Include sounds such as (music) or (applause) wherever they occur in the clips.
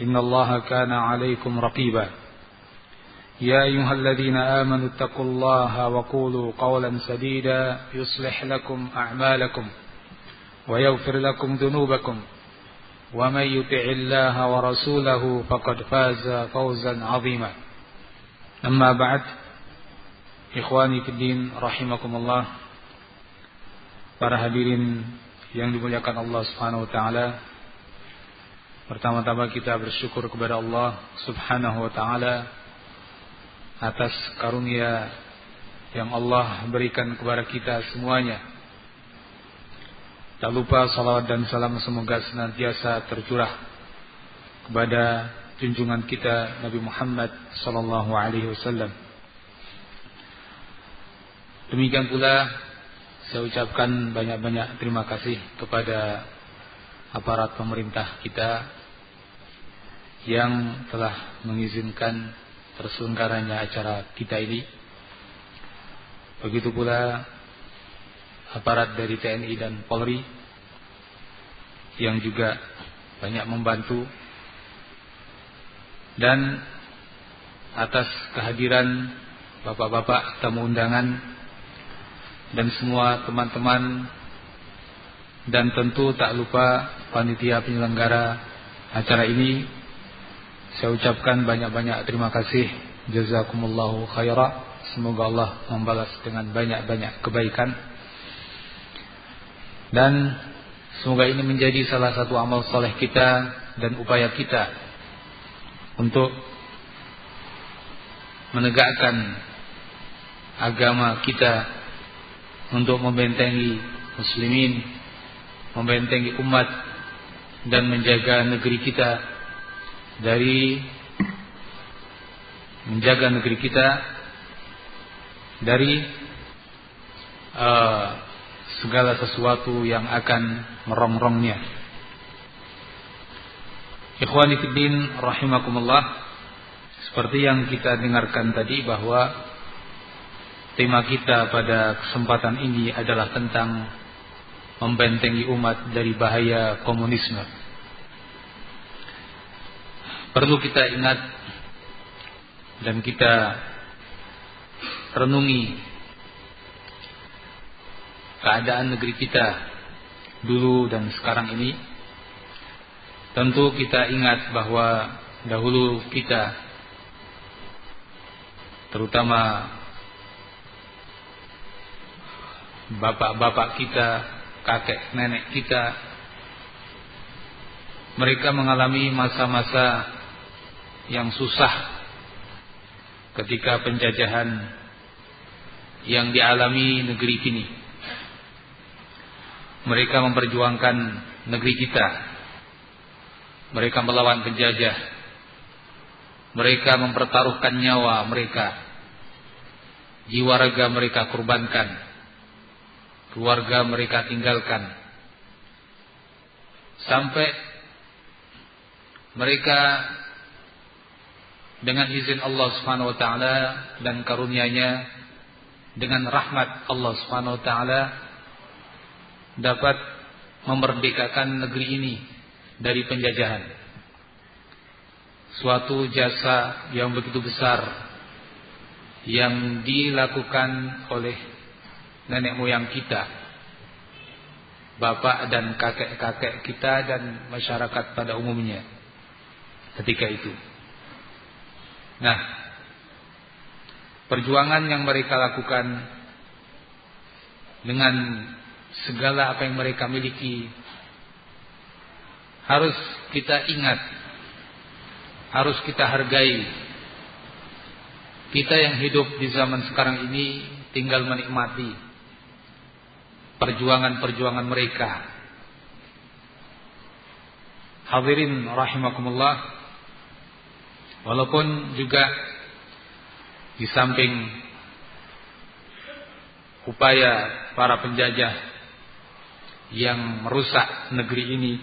إن الله كان عليكم رقيبا. يا أيها الذين آمنوا اتقوا الله وقولوا قولا سديدا يصلح لكم أعمالكم ويغفر لكم ذنوبكم. ومن يطع الله ورسوله فقد فاز فوزا عظيما. أما بعد إخواني في الدين رحمكم الله para hadirin yang dimuliakan Allah Subhanahu wa taala. Pertama-tama kita bersyukur kepada Allah Subhanahu wa taala atas karunia yang Allah berikan kepada kita semuanya. Tak lupa salawat dan salam semoga senantiasa tercurah kepada junjungan kita Nabi Muhammad sallallahu alaihi wasallam. Demikian pula saya ucapkan banyak-banyak terima kasih kepada aparat pemerintah kita yang telah mengizinkan terselenggaranya acara kita ini. Begitu pula aparat dari TNI dan Polri yang juga banyak membantu dan atas kehadiran bapak-bapak tamu undangan dan semua teman-teman dan tentu tak lupa panitia penyelenggara acara ini saya ucapkan banyak-banyak terima kasih. Jazakumullahu khaira. Semoga Allah membalas dengan banyak-banyak kebaikan. Dan semoga ini menjadi salah satu amal soleh kita dan upaya kita untuk menegakkan agama kita untuk membentengi muslimin, membentengi umat dan menjaga negeri kita dari menjaga negeri kita dari uh, segala sesuatu yang akan merongrongnya. Ikhwani fiddin rahimakumullah seperti yang kita dengarkan tadi bahwa tema kita pada kesempatan ini adalah tentang membentengi umat dari bahaya komunisme. Perlu kita ingat dan kita renungi keadaan negeri kita dulu dan sekarang ini. Tentu kita ingat bahwa dahulu kita terutama bapak-bapak kita, kakek nenek kita mereka mengalami masa-masa yang susah ketika penjajahan yang dialami negeri ini. Mereka memperjuangkan negeri kita. Mereka melawan penjajah. Mereka mempertaruhkan nyawa mereka. Jiwa raga mereka kurbankan. Keluarga mereka tinggalkan. Sampai mereka dengan izin Allah Subhanahu wa taala dan karunia-Nya dengan rahmat Allah Subhanahu wa taala dapat memerdekakan negeri ini dari penjajahan. Suatu jasa yang begitu besar yang dilakukan oleh nenek moyang kita, bapak dan kakek-kakek kita dan masyarakat pada umumnya ketika itu. Nah, perjuangan yang mereka lakukan dengan segala apa yang mereka miliki harus kita ingat harus kita hargai. Kita yang hidup di zaman sekarang ini tinggal menikmati perjuangan-perjuangan mereka. Hadirin rahimakumullah walaupun juga di samping upaya para penjajah yang merusak negeri ini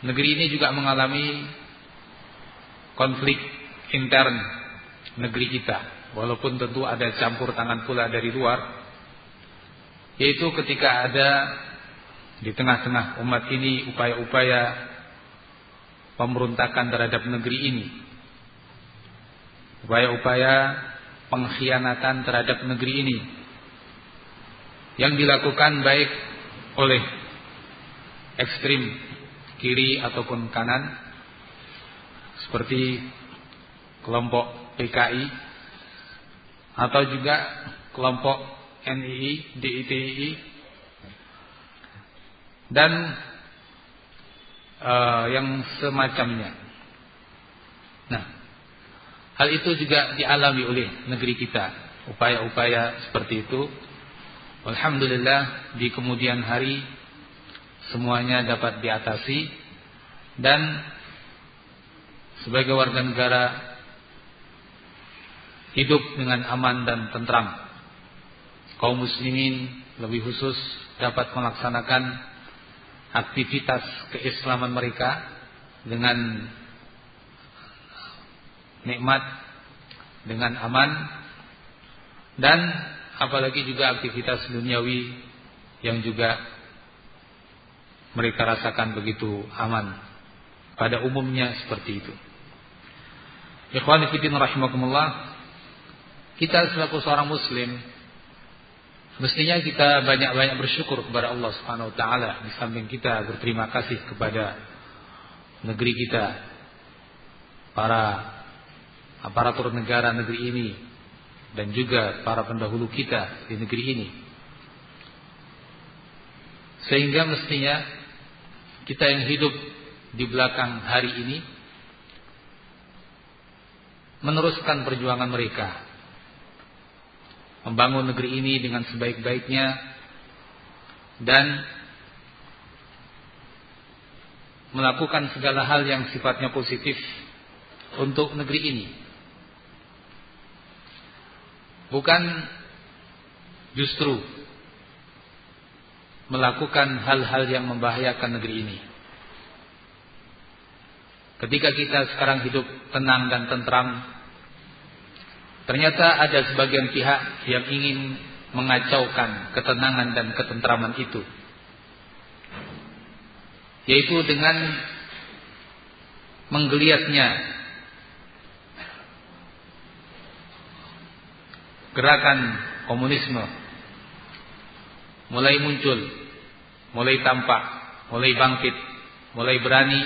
negeri ini juga mengalami konflik intern negeri kita. Walaupun tentu ada campur tangan pula dari luar yaitu ketika ada di tengah-tengah umat ini upaya-upaya pemberontakan terhadap negeri ini. Upaya-upaya pengkhianatan terhadap negeri ini yang dilakukan baik oleh ekstrim kiri ataupun kanan seperti kelompok PKI atau juga kelompok NII, DITI dan uh, yang semacamnya. Nah, Hal itu juga dialami oleh negeri kita. Upaya-upaya seperti itu. Alhamdulillah di kemudian hari semuanya dapat diatasi dan sebagai warga negara hidup dengan aman dan tentram. Kaum muslimin lebih khusus dapat melaksanakan aktivitas keislaman mereka dengan nikmat dengan aman dan apalagi juga aktivitas duniawi yang juga mereka rasakan begitu aman pada umumnya seperti itu. Ikhwan fillah rahimakumullah, kita selaku seorang muslim mestinya kita banyak-banyak bersyukur kepada Allah Subhanahu wa taala di samping kita berterima kasih kepada negeri kita para aparatur negara negeri ini dan juga para pendahulu kita di negeri ini. Sehingga mestinya kita yang hidup di belakang hari ini meneruskan perjuangan mereka membangun negeri ini dengan sebaik-baiknya dan melakukan segala hal yang sifatnya positif untuk negeri ini bukan justru melakukan hal-hal yang membahayakan negeri ini. Ketika kita sekarang hidup tenang dan tentram, ternyata ada sebagian pihak yang ingin mengacaukan ketenangan dan ketentraman itu. Yaitu dengan menggeliatnya gerakan komunisme mulai muncul, mulai tampak, mulai bangkit, mulai berani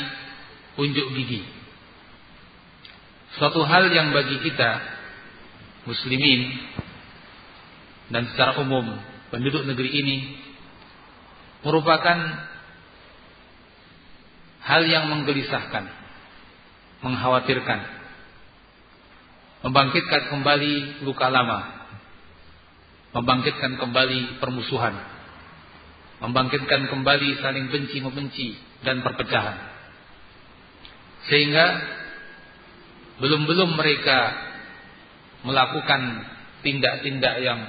unjuk gigi. Suatu hal yang bagi kita muslimin dan secara umum penduduk negeri ini merupakan hal yang menggelisahkan, mengkhawatirkan, membangkitkan kembali luka lama membangkitkan kembali permusuhan, membangkitkan kembali saling benci membenci dan perpecahan. Sehingga belum-belum mereka melakukan tindak-tindak yang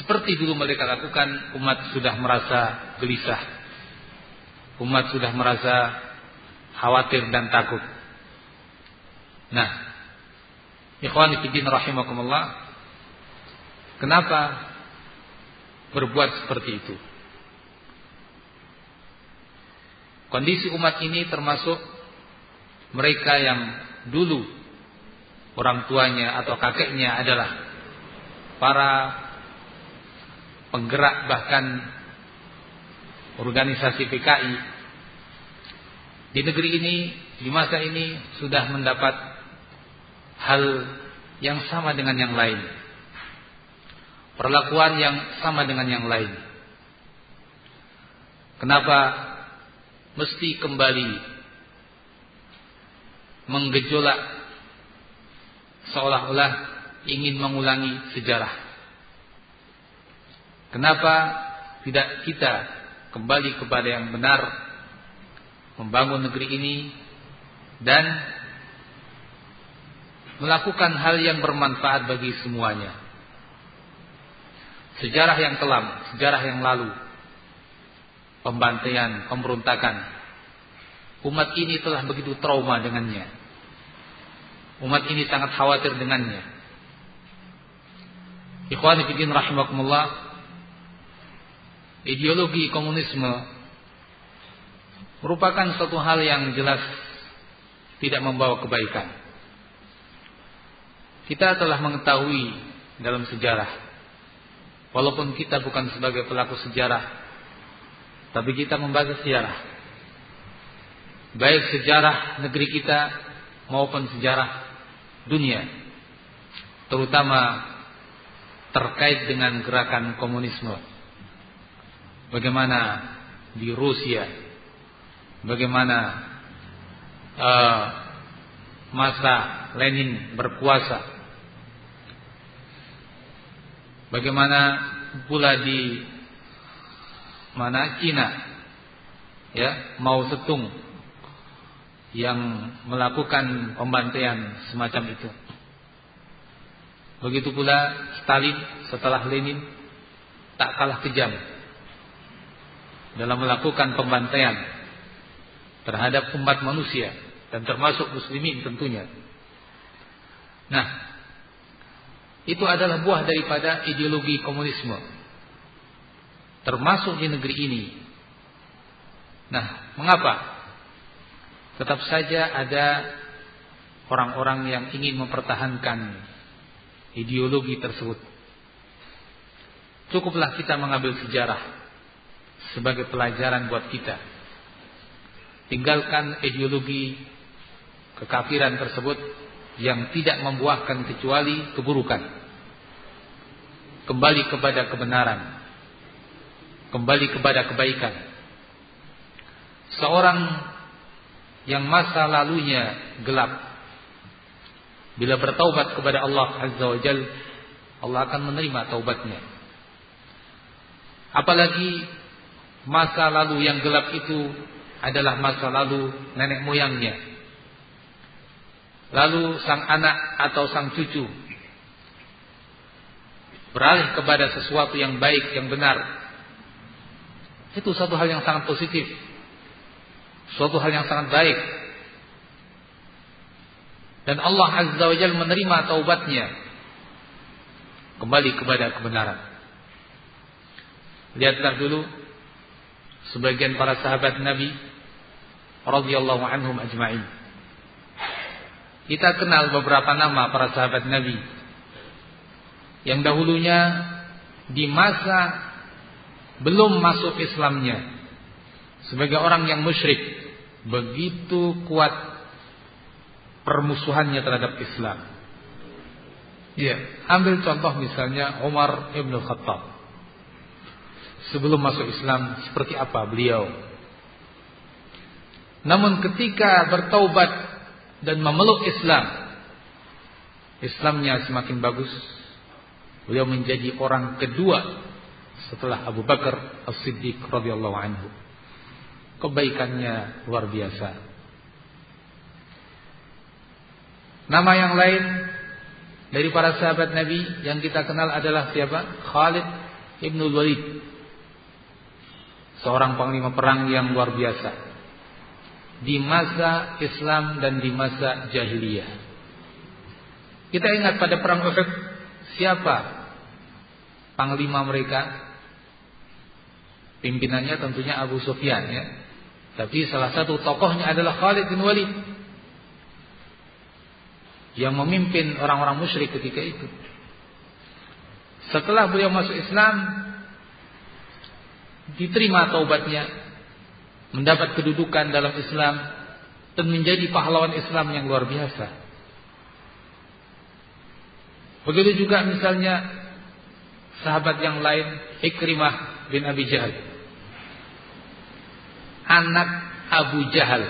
seperti dulu mereka lakukan, umat sudah merasa gelisah. Umat sudah merasa khawatir dan takut. Nah, ikhwan fillah rahimakumullah, Kenapa berbuat seperti itu? Kondisi umat ini termasuk mereka yang dulu orang tuanya atau kakeknya adalah para penggerak bahkan organisasi PKI di negeri ini di masa ini sudah mendapat hal yang sama dengan yang lain. Perlakuan yang sama dengan yang lain. Kenapa mesti kembali menggejolak seolah-olah ingin mengulangi sejarah. Kenapa tidak kita kembali kepada yang benar membangun negeri ini dan melakukan hal yang bermanfaat bagi semuanya. Sejarah yang kelam, sejarah yang lalu, pembantaian, pemberontakan. Umat ini telah begitu trauma dengannya. Umat ini sangat khawatir dengannya. Ikhwani fillah rahimakumullah. Ideologi komunisme merupakan suatu hal yang jelas tidak membawa kebaikan. Kita telah mengetahui dalam sejarah walaupun kita bukan sebagai pelaku sejarah tapi kita membaca sejarah baik sejarah negeri kita maupun sejarah dunia terutama terkait dengan gerakan komunisme. Bagaimana di Rusia bagaimana uh, masa Lenin berkuasa bagaimana pula di mana Cina ya mau setung yang melakukan pembantaian semacam itu. Begitu pula Stalin setelah Lenin tak kalah kejam dalam melakukan pembantaian terhadap umat manusia dan termasuk muslimin tentunya. Nah, itu adalah buah daripada ideologi komunisme. Termasuk di negeri ini. Nah, mengapa? Tetap saja ada orang-orang yang ingin mempertahankan ideologi tersebut. Cukuplah kita mengambil sejarah sebagai pelajaran buat kita. Tinggalkan ideologi kekafiran tersebut yang tidak membuahkan kecuali keburukan. Kembali kepada kebenaran. Kembali kepada kebaikan. Seorang yang masa lalunya gelap. Bila bertaubat kepada Allah Azza wa Jal, Allah akan menerima taubatnya. Apalagi masa lalu yang gelap itu adalah masa lalu nenek moyangnya. Lalu sang anak atau sang cucu beralih kepada sesuatu yang baik, yang benar. Itu satu hal yang sangat positif Suatu hal yang sangat baik. Dan Allah Azza wa Jalla menerima taubatnya. Kembali kepada kebenaran. Lihatlah dulu sebagian para sahabat Nabi radhiyallahu anhum ajma'in. Kita kenal beberapa nama para sahabat Nabi yang dahulunya di masa belum masuk Islamnya sebagai orang yang musyrik begitu kuat permusuhannya terhadap Islam. Ya, ambil contoh misalnya Umar Ibn Khattab. Sebelum masuk Islam seperti apa beliau? Namun ketika bertaubat dan memeluk Islam, Islamnya semakin bagus. Beliau menjadi orang kedua setelah Abu Bakar As-Siddiq radhiyallahu anhu kebaikannya luar biasa. Nama yang lain dari para sahabat Nabi yang kita kenal adalah siapa? Khalid ibnu Walid. Seorang panglima perang yang luar biasa. Di masa Islam dan di masa jahiliyah. Kita ingat pada perang Uhud siapa panglima mereka? Pimpinannya tentunya Abu Sufyan ya. Tapi salah satu tokohnya adalah Khalid bin Walid yang memimpin orang-orang musyrik ketika itu. Setelah beliau masuk Islam, diterima taubatnya, mendapat kedudukan dalam Islam dan menjadi pahlawan Islam yang luar biasa. Begitu juga misalnya sahabat yang lain Ikrimah bin Abi Jahal. Anak Abu Jahal.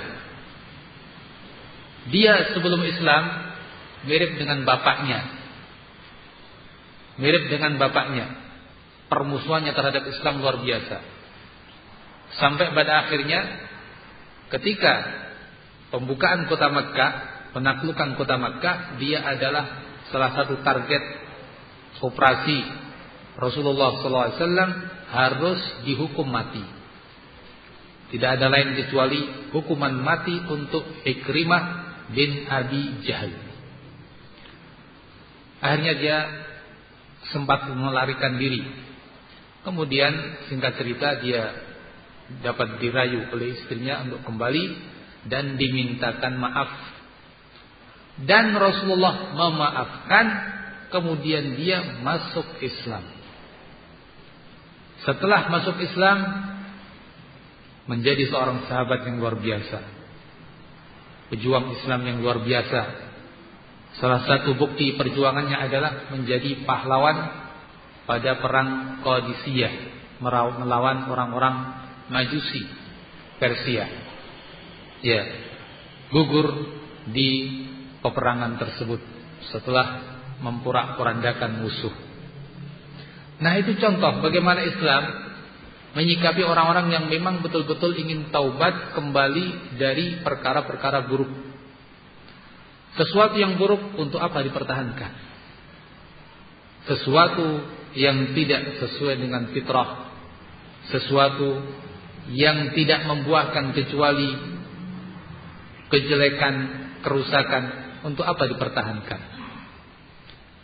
Dia sebelum Islam mirip dengan bapaknya. Mirip dengan bapaknya. Permusuhannya terhadap Islam luar biasa. Sampai pada akhirnya ketika pembukaan kota Mekah, penaklukan kota Mekah, dia adalah salah satu target operasi Rasulullah SAW harus dihukum mati. Tidak ada lain kecuali hukuman mati untuk Ikrimah bin Abi Jahal. Akhirnya dia sempat melarikan diri. Kemudian singkat cerita dia dapat dirayu oleh istrinya untuk kembali dan dimintakan maaf dan Rasulullah memaafkan kemudian dia masuk Islam setelah masuk Islam menjadi seorang sahabat yang luar biasa. Pejuang Islam yang luar biasa. Salah satu bukti perjuangannya adalah menjadi pahlawan pada perang Qadisiyah melawan orang-orang Majusi Persia. Ya gugur di peperangan tersebut setelah memporak-porandakan musuh. Nah, itu contoh bagaimana Islam menyikapi orang-orang yang memang betul-betul ingin taubat kembali dari perkara-perkara buruk. Sesuatu yang buruk untuk apa dipertahankan? Sesuatu yang tidak sesuai dengan fitrah. Sesuatu yang tidak membuahkan kecuali kejelekan, kerusakan, untuk apa dipertahankan?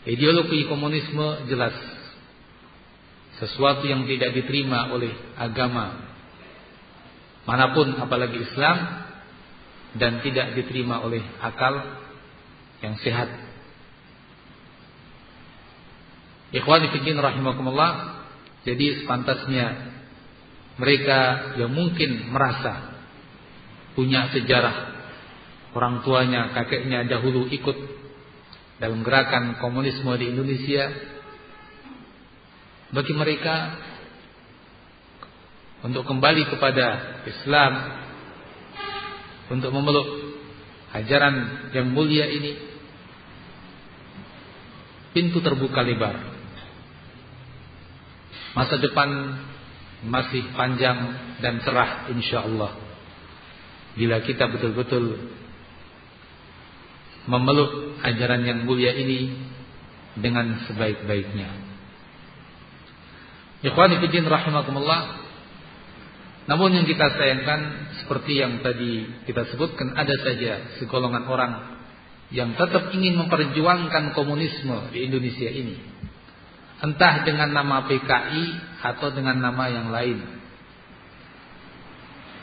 Ideologi komunisme jelas sesuatu yang tidak diterima oleh agama mana pun apalagi Islam dan tidak diterima oleh akal yang sehat. Ikhwani fillah rahimakumullah, jadi sepantasnya mereka yang mungkin merasa punya sejarah orang tuanya, kakeknya dahulu ikut dalam gerakan komunisme di Indonesia. Bagi mereka untuk kembali kepada Islam, untuk memeluk ajaran yang mulia ini, pintu terbuka lebar. Masa depan masih panjang dan cerah insya Allah. Bila kita betul-betul memeluk ajaran yang mulia ini dengan sebaik-baiknya. Ikhwani fillah rahimakumullah. Namun yang kita sayangkan seperti yang tadi kita sebutkan ada saja segolongan orang yang tetap ingin memperjuangkan komunisme di Indonesia ini. Entah dengan nama PKI atau dengan nama yang lain.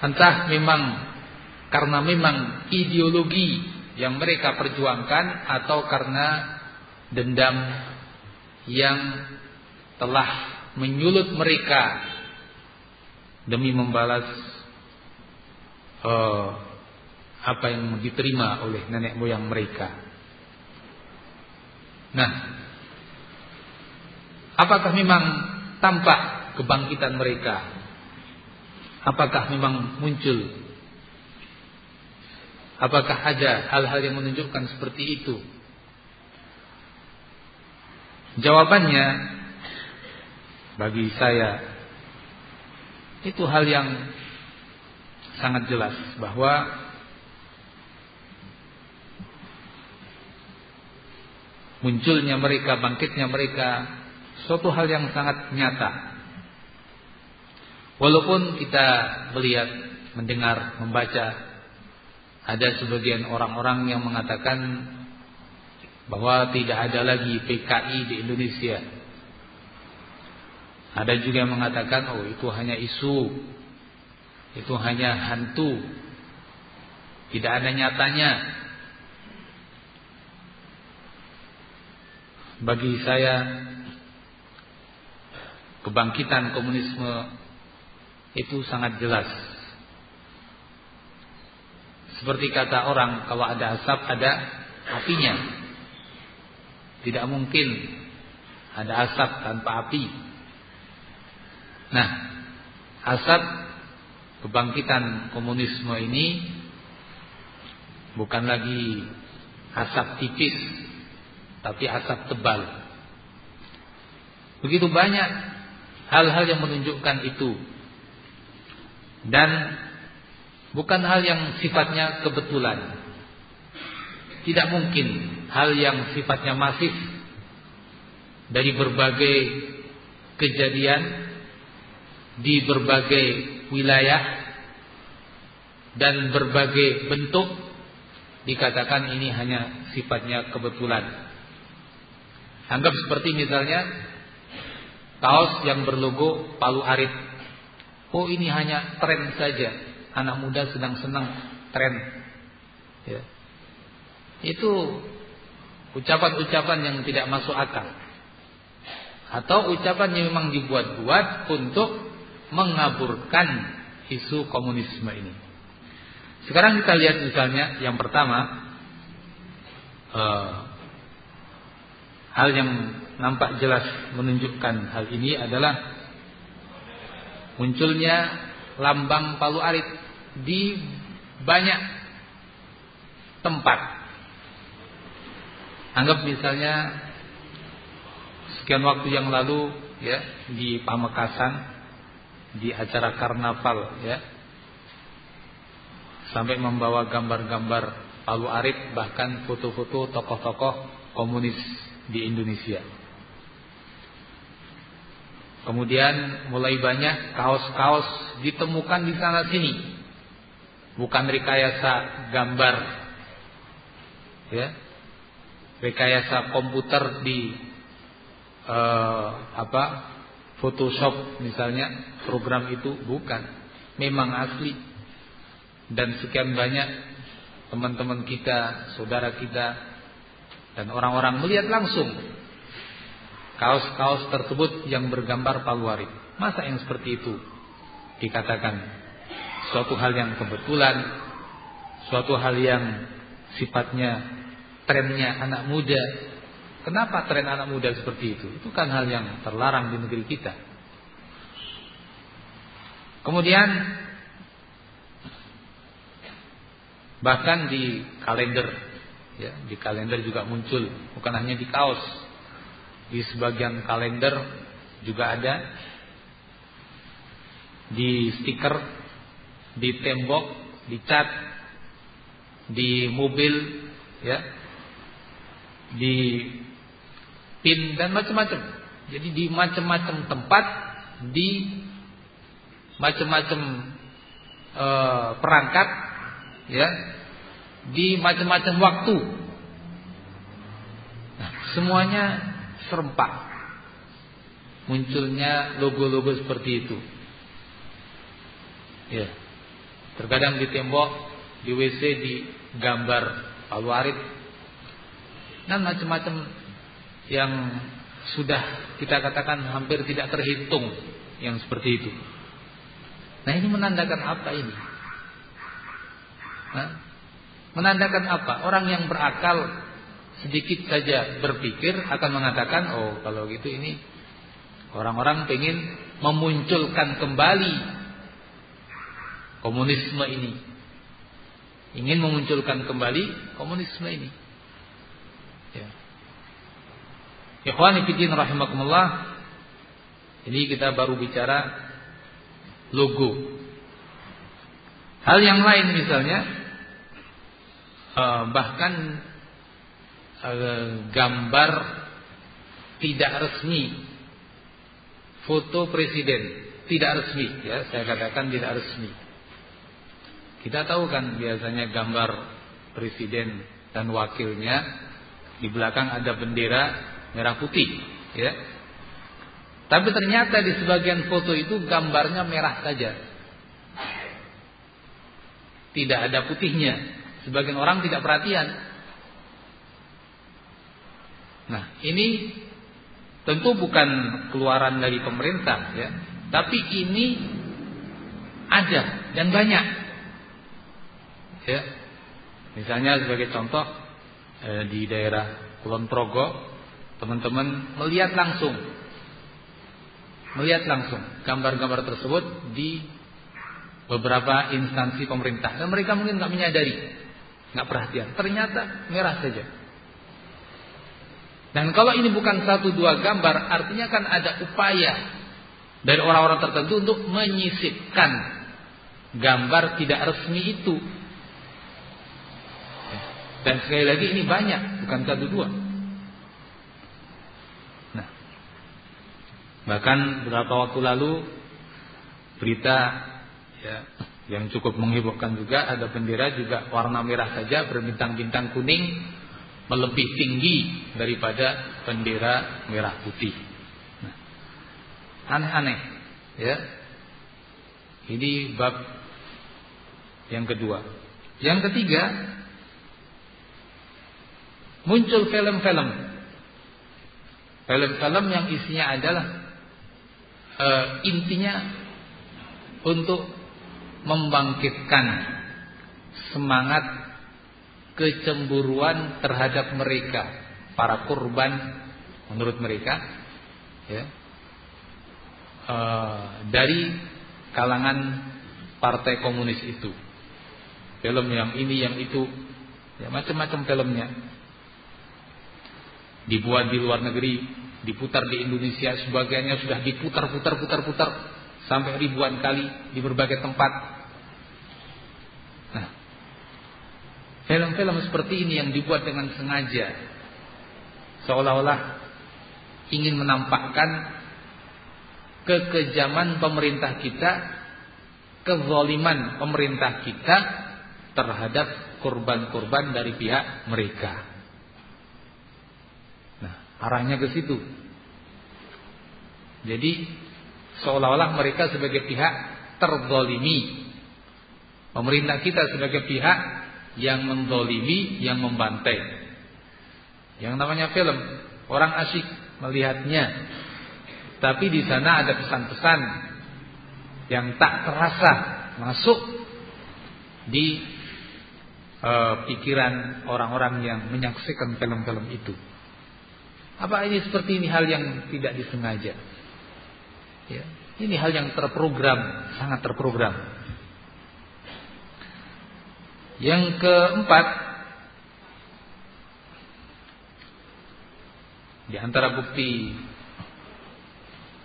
Entah memang karena memang ideologi yang mereka perjuangkan atau karena dendam yang telah menyulut mereka demi membalas uh, apa yang diterima oleh nenek moyang mereka. Nah, apakah memang tampak kebangkitan mereka? Apakah memang muncul Apakah ada hal-hal yang menunjukkan seperti itu? Jawabannya bagi saya itu hal yang sangat jelas bahwa munculnya mereka, bangkitnya mereka suatu hal yang sangat nyata. Walaupun kita melihat, mendengar, membaca ada sebagian orang-orang yang mengatakan bahwa tidak ada lagi PKI di Indonesia. Ada juga yang mengatakan oh itu hanya isu. Itu hanya hantu. Tidak ada nyatanya. Bagi saya kebangkitan komunisme itu sangat jelas seperti kata orang kalau ada asap ada apinya. Tidak mungkin ada asap tanpa api. Nah, asap kebangkitan komunisme ini bukan lagi asap tipis, tapi asap tebal. Begitu banyak hal-hal yang menunjukkan itu. Dan bukan hal yang sifatnya kebetulan. Tidak mungkin hal yang sifatnya masif dari berbagai kejadian di berbagai wilayah dan berbagai bentuk dikatakan ini hanya sifatnya kebetulan. Anggap seperti misalnya kaos yang berlogo Palu Arit. Oh ini hanya tren saja. Anak muda sedang senang tren. Ya. Itu ucapan-ucapan yang tidak masuk akal. Atau ucapan yang memang dibuat-buat untuk mengaburkan isu komunisme ini. Sekarang kita lihat misalnya yang pertama uh, hal yang nampak jelas menunjukkan hal ini adalah munculnya lambang Palu Arit di banyak tempat. Anggap misalnya sekian waktu yang lalu ya di Pamekasan di acara karnaval ya sampai membawa gambar-gambar Palu Arit bahkan foto-foto tokoh-tokoh komunis di Indonesia. Kemudian mulai banyak kaos-kaos ditemukan di sana sini. Bukan rekayasa gambar. Ya. Rekayasa komputer di uh, apa? Photoshop misalnya, program itu bukan. Memang asli. Dan sekian banyak teman-teman kita, saudara kita dan orang-orang melihat langsung kaos-kaos tersebut yang bergambar paluarit. Masa yang seperti itu dikatakan suatu hal yang kebetulan, suatu hal yang sifatnya trennya anak muda. Kenapa tren anak muda seperti itu? Itu kan hal yang terlarang di negeri kita. Kemudian bahkan di kalender ya, di kalender juga muncul, bukan hanya di kaos di sebagian kalender juga ada di stiker di tembok di cat di mobil ya di pin dan macam-macam jadi di macam-macam tempat di macam-macam e, perangkat ya di macam-macam waktu nah, semuanya serempak munculnya logo-logo seperti itu. Ya. Terkadang di tembok, di WC di gambar alwarid dan macam-macam yang sudah kita katakan hampir tidak terhitung yang seperti itu. Nah ini menandakan apa ini? Nah, menandakan apa? Orang yang berakal sedikit saja berpikir akan mengatakan oh kalau gitu ini orang-orang ingin memunculkan kembali komunisme ini ingin memunculkan kembali komunisme ini ya Ikhwani fillah rahimakumullah ini kita baru bicara logo. Hal yang lain misalnya eh, bahkan Eh, gambar tidak resmi. Foto presiden tidak resmi ya saya katakan tidak resmi. Kita tahu kan biasanya gambar presiden dan wakilnya di belakang ada bendera merah putih ya. Tapi ternyata di sebagian foto itu gambarnya merah saja. Tidak ada putihnya. Sebagian orang tidak perhatian. Nah, ini tentu bukan keluaran dari pemerintah ya, tapi ini ada dan banyak. Ya. Misalnya sebagai contoh eh, di daerah Kulon Progo teman-teman melihat langsung melihat langsung gambar-gambar tersebut di beberapa instansi pemerintah dan mereka mungkin nggak menyadari, nggak perhatian. Ternyata merah saja. Dan kalau ini bukan satu dua gambar, artinya kan ada upaya dari orang-orang tertentu untuk menyisipkan gambar tidak resmi itu. Dan sekali lagi ini banyak, bukan satu dua. Nah, bahkan beberapa waktu lalu berita ya, yang cukup menghebohkan juga ada bendera juga warna merah saja berbintang-bintang kuning melebih tinggi daripada bendera merah putih. Nah, aneh-aneh, ya. Ini bab yang kedua. Yang ketiga, muncul film-film. Film-film yang isinya adalah uh, intinya untuk membangkitkan semangat kecemburuan terhadap mereka para kurban menurut mereka ya. E, dari kalangan partai komunis itu. Film yang ini yang itu ya macam-macam filmnya. Dibuat di luar negeri diputar di Indonesia sebagiannya sudah diputar putar putar putar sampai ribuan kali di berbagai tempat Film-film seperti ini yang dibuat dengan sengaja seolah-olah ingin menampakkan kekejaman pemerintah kita, kezaliman pemerintah kita terhadap korban-korban dari pihak mereka. Arahnya ke situ. Jadi seolah-olah mereka sebagai pihak terzalimi. Pemerintah kita sebagai pihak yang mendolimi, yang membantai. Yang namanya film, orang asik melihatnya. Tapi di sana ada pesan-pesan yang tak terasa masuk di uh, pikiran orang-orang yang menyaksikan film-film itu. Apa ini seperti ini hal yang tidak disengaja? Ya, ini hal yang terprogram, sangat terprogram. Yang keempat Di antara bukti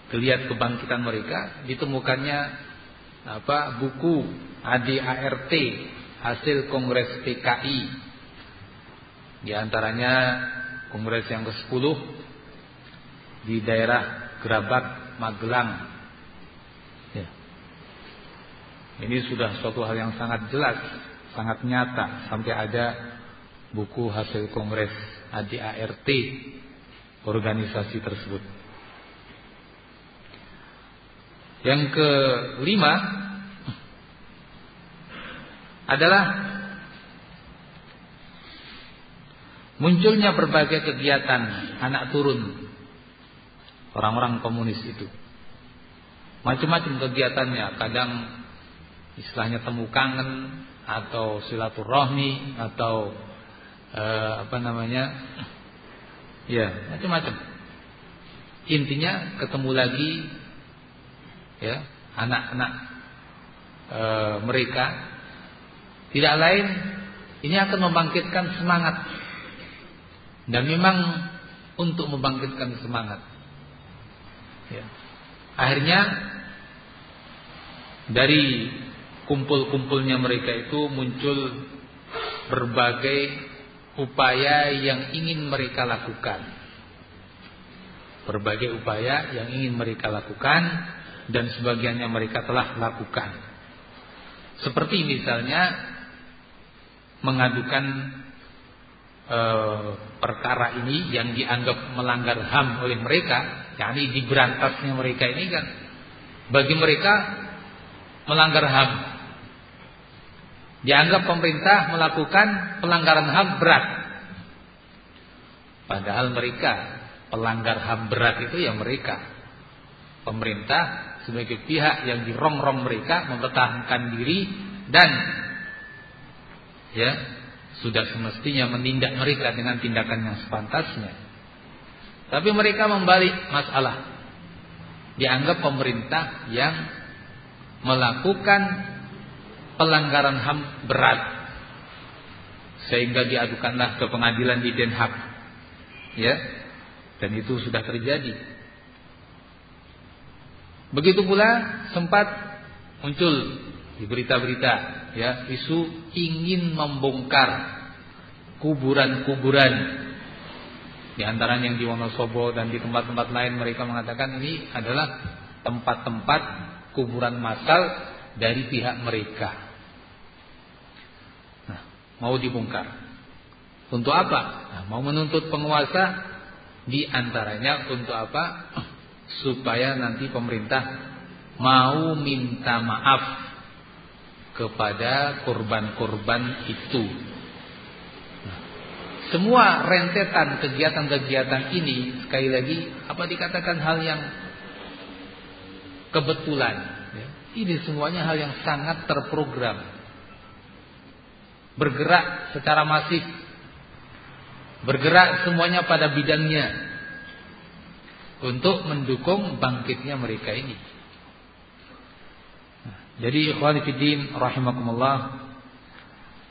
Kelihat kebangkitan mereka Ditemukannya apa Buku ADART Hasil Kongres PKI Di antaranya Kongres yang ke-10 Di daerah Gerabak Magelang ya. Ini sudah suatu hal yang sangat jelas sangat nyata sampai ada buku hasil kongres ADART organisasi tersebut. Yang kelima adalah munculnya berbagai kegiatan anak turun. Orang-orang komunis itu. Macam-macam kegiatannya, kadang istilahnya temu kangen, atau silaturahmi atau eh, apa namanya? Ya macam-macam. Intinya ketemu lagi ya anak-anak e, mereka. Tidak lain ini akan membangkitkan semangat dan memang untuk membangkitkan semangat ya. akhirnya dari kumpul-kumpulnya mereka itu muncul berbagai upaya yang ingin mereka lakukan. Berbagai upaya yang ingin mereka lakukan dan sebagiannya mereka telah lakukan. Seperti misalnya mengadukan e, perkara ini yang dianggap melanggar HAM oleh mereka, yakni diberantasnya mereka ini kan bagi mereka melanggar HAM Dianggap pemerintah melakukan pelanggaran HAM berat. Padahal mereka pelanggar HAM berat itu ya mereka. Pemerintah sebagai pihak yang dirongrong mereka mempertahankan diri dan ya sudah semestinya menindak mereka dengan tindakan yang sepantasnya. Tapi mereka membalik masalah. Dianggap pemerintah yang melakukan pelanggaran HAM berat. Sehingga diadukanlah ke pengadilan di Den Haag. Ya. Dan itu sudah terjadi. Begitu pula sempat muncul di berita-berita ya isu ingin membongkar kuburan-kuburan di antaranya yang di Wonosobo dan di tempat-tempat lain mereka mengatakan ini adalah tempat-tempat kuburan massal dari pihak mereka. Nah, mau dibongkar. Untuk apa? Nah, mau menuntut penguasa di antaranya untuk apa? (clears throat) Supaya nanti pemerintah mau minta maaf kepada korban-korban itu semua rentetan kegiatan-kegiatan ini sekali lagi apa dikatakan hal yang kebetulan. Ya. Ini semuanya hal yang sangat terprogram, bergerak secara masif, bergerak semuanya pada bidangnya untuk mendukung bangkitnya mereka ini. Jadi ikhwan fillah rahimakumullah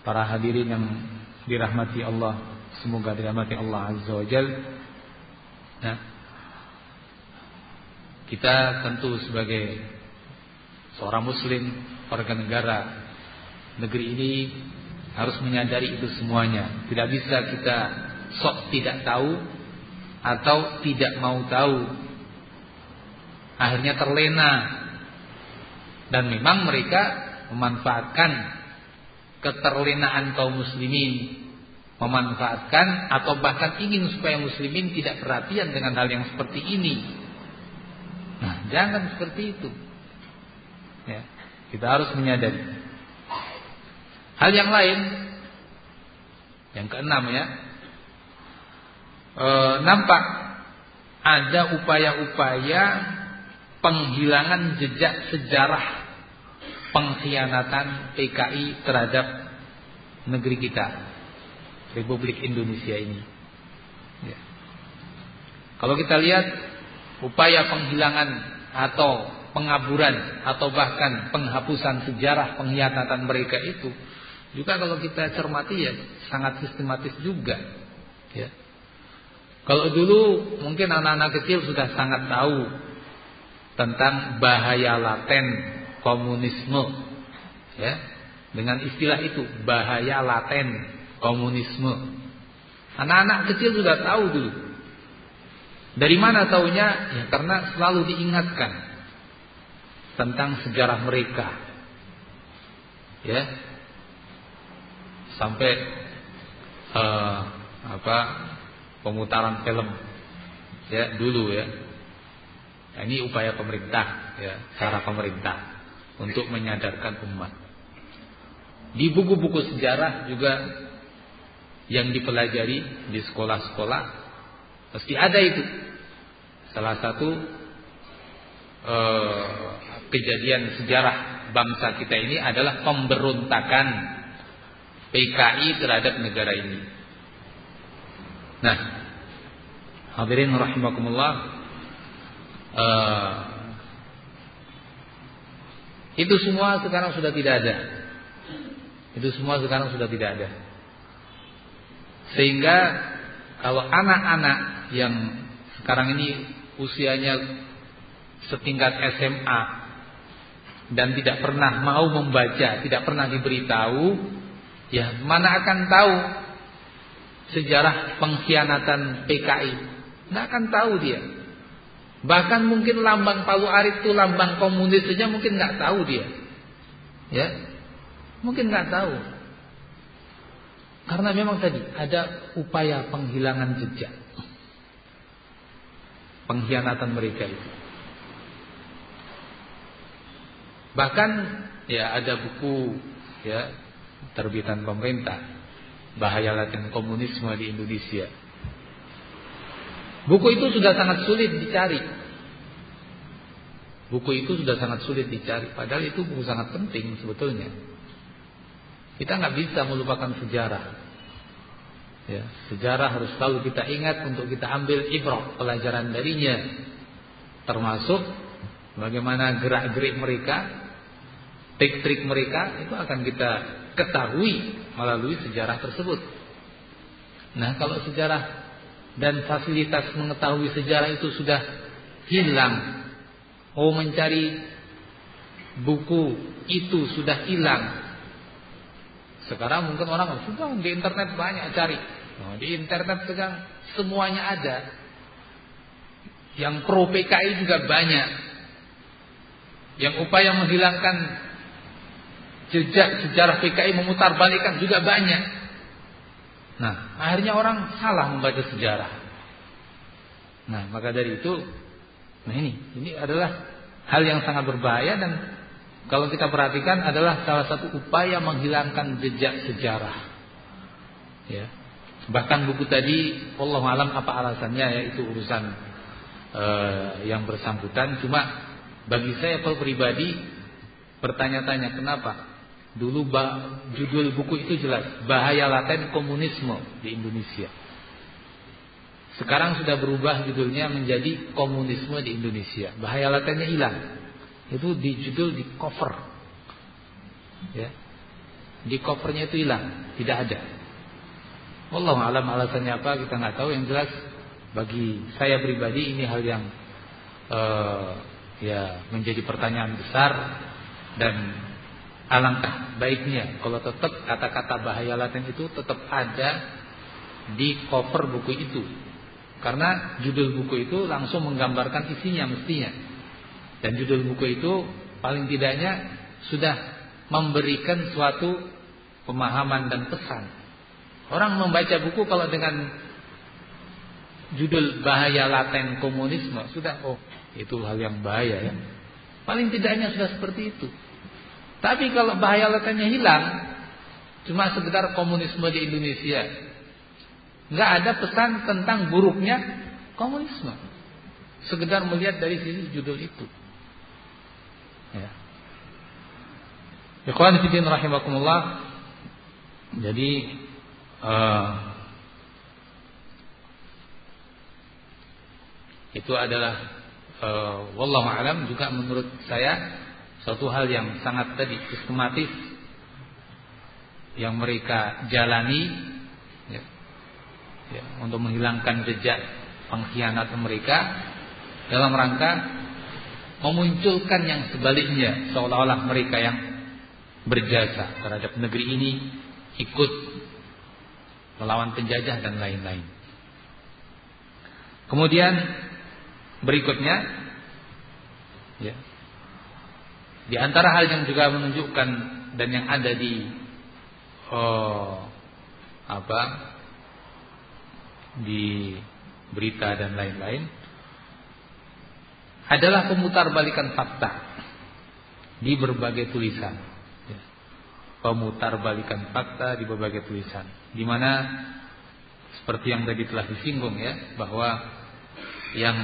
para hadirin yang dirahmati Allah Semoga dirahmati Allah Azza wa Jal. Nah, kita tentu sebagai seorang muslim, warga negara negeri ini harus menyadari itu semuanya. Tidak bisa kita sok tidak tahu atau tidak mau tahu. Akhirnya terlena dan memang mereka memanfaatkan keterlenaan kaum muslimin memanfaatkan atau bahkan ingin supaya muslimin tidak perhatian dengan hal yang seperti ini. Nah, jangan seperti itu. Ya, kita harus menyadari. Hal yang lain yang keenam ya. E, nampak ada upaya-upaya penghilangan jejak sejarah pengkhianatan PKI terhadap negeri kita. Republik Indonesia ini. Ya. Kalau kita lihat upaya penghilangan atau pengaburan atau bahkan penghapusan sejarah pengkhianatan mereka itu juga kalau kita cermati ya sangat sistematis juga ya. Kalau dulu mungkin anak-anak kecil sudah sangat tahu tentang bahaya laten komunisme ya dengan istilah itu bahaya laten komunisme. Anak-anak kecil sudah tahu dulu. Dari mana taunya? Ya karena selalu diingatkan tentang sejarah mereka. Ya. Sampai uh, apa? pemutaran film ya dulu ya. Nah, ini upaya pemerintah ya, cara pemerintah untuk menyadarkan umat. Di buku-buku sejarah juga yang dipelajari di sekolah-sekolah pasti ada itu. Salah satu eh, kejadian sejarah bangsa kita ini adalah pemberontakan PKI terhadap negara ini. Nah, hadirin rahimakumullah eh, itu semua sekarang sudah tidak ada. Itu semua sekarang sudah tidak ada. Sehingga kalau anak-anak yang sekarang ini usianya setingkat SMA dan tidak pernah mau membaca, tidak pernah diberitahu, ya mana akan tahu sejarah pengkhianatan PKI? Tidak akan tahu dia. Bahkan mungkin lambang Palu Arit itu lambang komunis saja mungkin nggak tahu dia. Ya, mungkin nggak tahu. Karena memang tadi ada upaya penghilangan jejak. Pengkhianatan mereka itu. Bahkan ya ada buku ya terbitan pemerintah bahaya laten komunisme di Indonesia. Buku itu sudah sangat sulit dicari. Buku itu sudah sangat sulit dicari. Padahal itu buku sangat penting sebetulnya. Kita nggak bisa melupakan sejarah. Ya, sejarah harus selalu kita ingat untuk kita ambil ibrah pelajaran darinya. Termasuk bagaimana gerak-gerik mereka, trik-trik mereka itu akan kita ketahui melalui sejarah tersebut. Nah, kalau sejarah dan fasilitas mengetahui sejarah itu sudah hilang, oh mencari buku itu sudah hilang. Sekarang mungkin orang sudah di internet banyak cari. Nah, di internet sekarang semuanya ada. Yang pro PKI juga banyak. Yang upaya menghilangkan jejak sejarah PKI memutarbalikkan juga banyak. Nah, akhirnya orang salah membaca sejarah. Nah, maka dari itu, nah ini, ini adalah hal yang sangat berbahaya dan kalau kita perhatikan adalah salah satu upaya menghilangkan jejak sejarah. Ya. Bahkan buku tadi Allah alam apa alasannya ya itu urusan uh, yang bersangkutan cuma bagi saya kalau pribadi bertanya-tanya kenapa dulu judul buku itu jelas bahaya laten komunisme di Indonesia. Sekarang sudah berubah judulnya menjadi komunisme di Indonesia. Bahaya latennya hilang. Itu di judul di cover. Ya. Di covernya itu hilang tidak ada. Allah alam alasannya apa kita nggak tahu. Yang jelas bagi saya pribadi ini hal yang uh, ya menjadi pertanyaan besar dan alangkah baiknya kalau tetap kata-kata bahaya laten itu tetap ada di cover buku itu. Karena judul buku itu langsung menggambarkan isinya mestinya. Dan judul buku itu paling tidaknya sudah memberikan suatu pemahaman dan pesan Orang membaca buku kalau dengan judul bahaya laten komunisme sudah oh itu hal yang bahaya ya. Paling tidaknya sudah seperti itu. Tapi kalau bahaya latennya hilang, cuma sekedar komunisme di Indonesia. nggak ada pesan tentang buruknya komunisme. Sekedar melihat dari sisi judul itu. Ya. Ikhwan fillah rahimakumullah. Jadi uh, itu adalah uh, wallahu alam juga menurut saya suatu hal yang sangat tadi sistematis yang mereka jalani ya, ya, untuk menghilangkan jejak pengkhianat mereka dalam rangka memunculkan yang sebaliknya seolah-olah mereka yang berjasa terhadap negeri ini ikut melawan penjajah dan lain-lain. Kemudian berikutnya ya. Di antara hal yang juga menunjukkan dan yang ada di oh, apa di berita dan lain-lain adalah pemutarbalikan fakta di berbagai tulisan. Ya. Pemutarbalikan fakta di berbagai tulisan di mana seperti yang tadi telah disinggung ya bahwa yang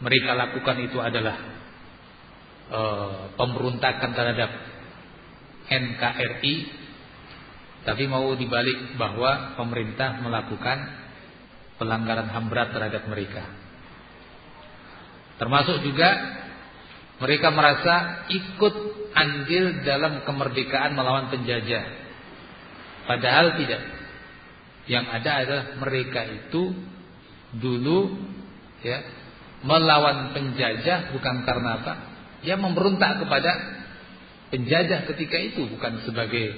mereka lakukan itu adalah e, pemberontakan terhadap NKRI tapi mau dibalik bahwa pemerintah melakukan pelanggaran HAM berat terhadap mereka termasuk juga mereka merasa ikut andil dalam kemerdekaan melawan penjajah Padahal tidak. Yang ada adalah mereka itu dulu ya melawan penjajah bukan karena apa? Dia memberontak kepada penjajah ketika itu bukan sebagai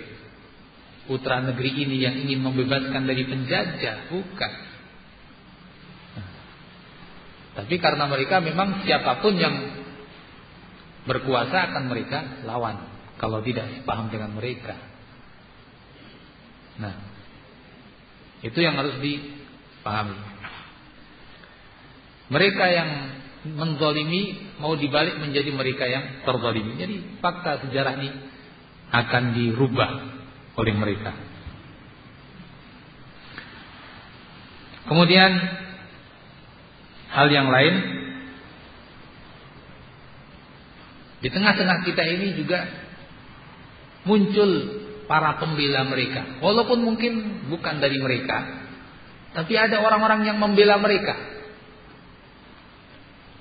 putra negeri ini yang ingin membebaskan dari penjajah, bukan. tapi karena mereka memang siapa pun yang berkuasa akan mereka lawan kalau tidak paham dengan mereka. Nah, itu yang harus dipahami. Mereka yang menzalimi mau dibalik menjadi mereka yang terzalimi. Jadi fakta sejarah ini akan dirubah oleh mereka. Kemudian hal yang lain di tengah-tengah kita ini juga muncul para pembela mereka. Walaupun mungkin bukan dari mereka, tapi ada orang-orang yang membela mereka.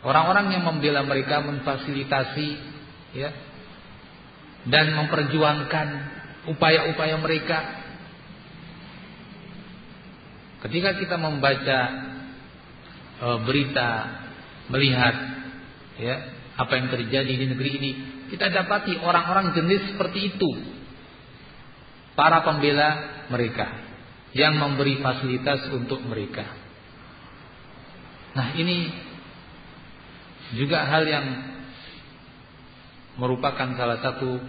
Orang-orang yang membela mereka memfasilitasi ya dan memperjuangkan upaya-upaya mereka. Ketika kita membaca e, berita, melihat ya apa yang terjadi di negeri ini, kita dapati orang-orang jenis seperti itu para pembela mereka yang memberi fasilitas untuk mereka. Nah, ini juga hal yang merupakan salah satu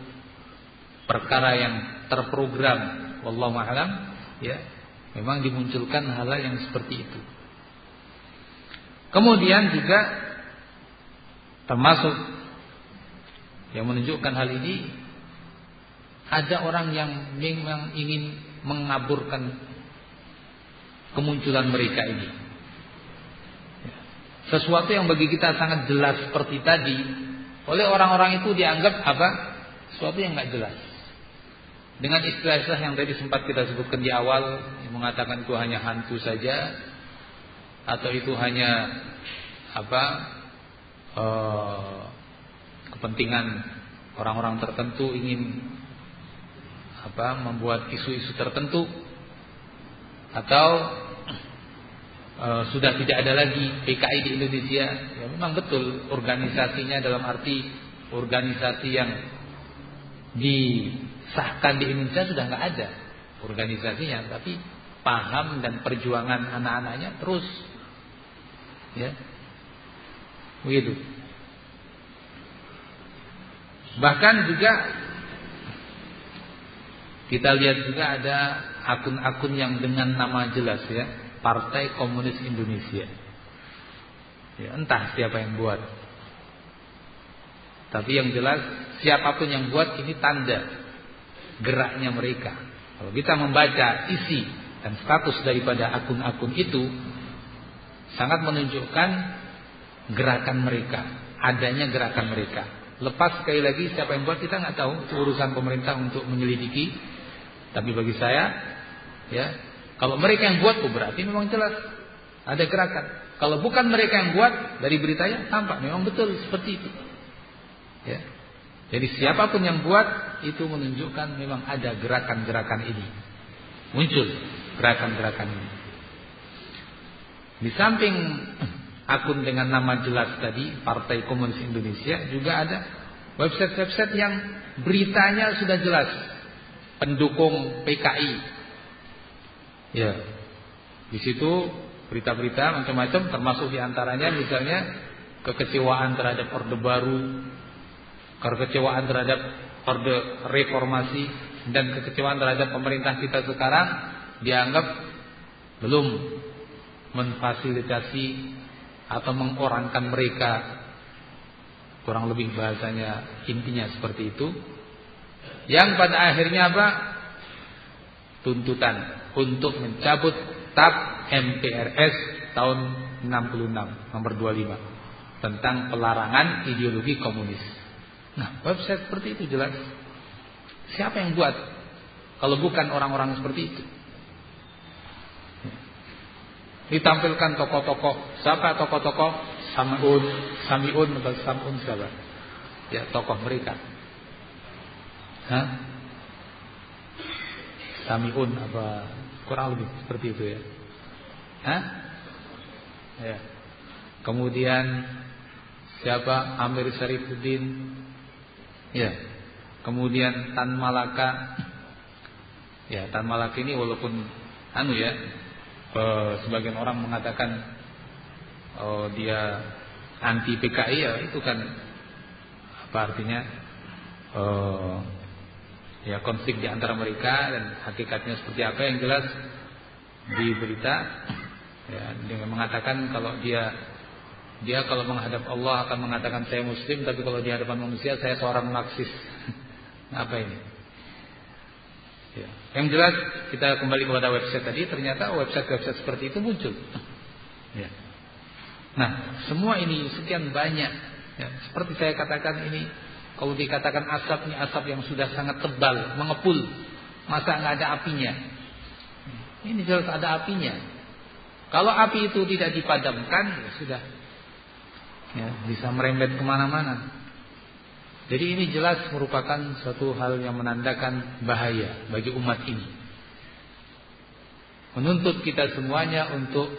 perkara yang terprogram wallahu a'lam ya memang dimunculkan hal-hal yang seperti itu. Kemudian juga termasuk yang menunjukkan hal ini ada orang yang memang ingin mengaburkan kemunculan mereka ini. Sesuatu yang bagi kita sangat jelas seperti tadi, oleh orang-orang itu dianggap apa? Sesuatu yang nggak jelas. Dengan istilah-istilah yang tadi sempat kita sebutkan di awal, yang mengatakan itu hanya hantu saja, atau itu hanya apa? Uh, kepentingan orang-orang tertentu ingin apa membuat isu-isu tertentu atau e, sudah tidak ada lagi PKI di Indonesia. Ya memang betul organisasinya dalam arti organisasi yang disahkan di Indonesia sudah nggak ada organisasinya tapi paham dan perjuangan anak-anaknya terus. Ya. Begitu. Bahkan juga kita lihat juga ada akun-akun yang dengan nama jelas ya, Partai Komunis Indonesia. Ya, entah siapa yang buat. Tapi yang jelas siapa pun yang buat ini tanda geraknya mereka. Kalau kita membaca isi dan status daripada akun-akun itu sangat menunjukkan gerakan mereka, adanya gerakan mereka. Lepas sekali lagi siapa yang buat kita nggak tahu, itu urusan pemerintah untuk menyelidiki tapi bagi saya, ya, kalau mereka yang buat, oh berarti memang jelas ada gerakan. Kalau bukan mereka yang buat dari beritanya, tampak memang betul seperti itu. Ya. Jadi siapa pun yang buat itu menunjukkan memang ada gerakan-gerakan ini. Muncul gerakan-gerakan ini. Di samping akun dengan nama jelas tadi Partai Komunis Indonesia juga ada website-website yang beritanya sudah jelas pendukung PKI. Ya. Di situ berita-berita macam-macam termasuk di antaranya misalnya kekecewaan terhadap Orde Baru, kekecewaan terhadap Orde Reformasi dan kekecewaan terhadap pemerintah kita sekarang dianggap belum memfasilitasi atau mengorangkan mereka kurang lebih bahasanya intinya seperti itu yang pada akhirnya apa? Tuntutan untuk mencabut TAP MPRS tahun 66 nomor 25 tentang pelarangan ideologi komunis. Nah, website seperti itu jelas. Siapa yang buat? Kalau bukan orang-orang seperti itu. Ditampilkan tokoh-tokoh. Siapa tokoh-tokoh? Samiun, Samiun atau Samun siapa? Ya, tokoh mereka. Hah? Samiun apa kurang lebih seperti itu ya. Hah? Ya. Kemudian siapa? Amir Syarifuddin. Ya. Kemudian Tan Malaka. Ya, Tan Malaka ini walaupun anu ya, eh, sebagian orang mengatakan oh dia anti PKI ya itu kan apa artinya? Eh, ya konflik di antara mereka dan hakikatnya seperti apa yang jelas di berita ya dengan mengatakan kalau dia dia kalau menghadap Allah akan mengatakan saya muslim tapi kalau di hadapan manusia saya seorang marxis (laughs) apa ini ya. yang jelas kita kembali kepada website tadi ternyata website-website seperti itu muncul (laughs) ya. nah semua ini sekian banyak ya. seperti saya katakan ini kalau dikatakan asap ini asap yang sudah sangat tebal, mengepul. Masa nggak ada apinya? Ini jelas ada apinya. Kalau api itu tidak dipadamkan, ya sudah. Ya, bisa merembet ke mana-mana. Jadi ini jelas merupakan suatu hal yang menandakan bahaya bagi umat ini. Menuntut kita semuanya untuk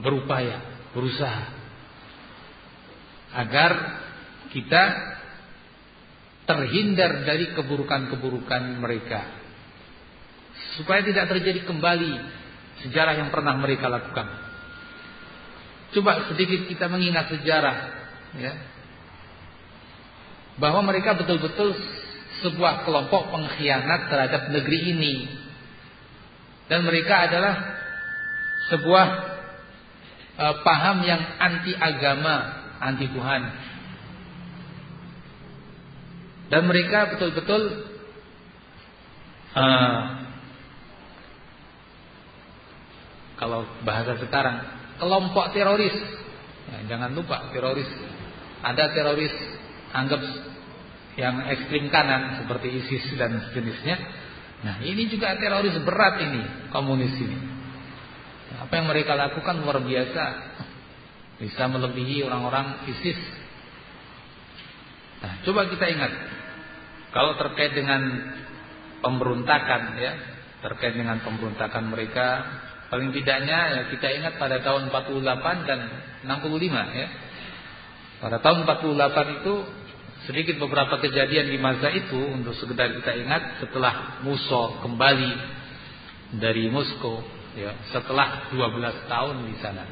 berupaya, berusaha agar kita terhindar dari keburukan-keburukan mereka. Supaya tidak terjadi kembali sejarah yang pernah mereka lakukan. Coba sedikit kita mengingat sejarah ya. Bahwa mereka betul-betul sebuah kelompok pengkhianat terhadap negeri ini. Dan mereka adalah sebuah uh, paham yang anti agama, anti Tuhan. Dan mereka betul-betul uh, kalau bahasa sekarang kelompok teroris. Ya, jangan lupa teroris. Ada teroris anggap yang ekstrim kanan seperti ISIS dan sejenisnya. Nah, ini juga teroris berat ini komunis ini. Apa yang mereka lakukan luar biasa. Bisa melebihi orang-orang ISIS. Nah, coba kita ingat kalau terkait dengan pemberontakan ya, terkait dengan pemberontakan mereka, paling tidaknya ya kita ingat pada tahun 48 dan 65 ya. Pada tahun 48 itu sedikit beberapa kejadian di masa itu untuk sekedar kita ingat setelah Musso kembali dari Moskow ya, setelah 12 tahun di sana.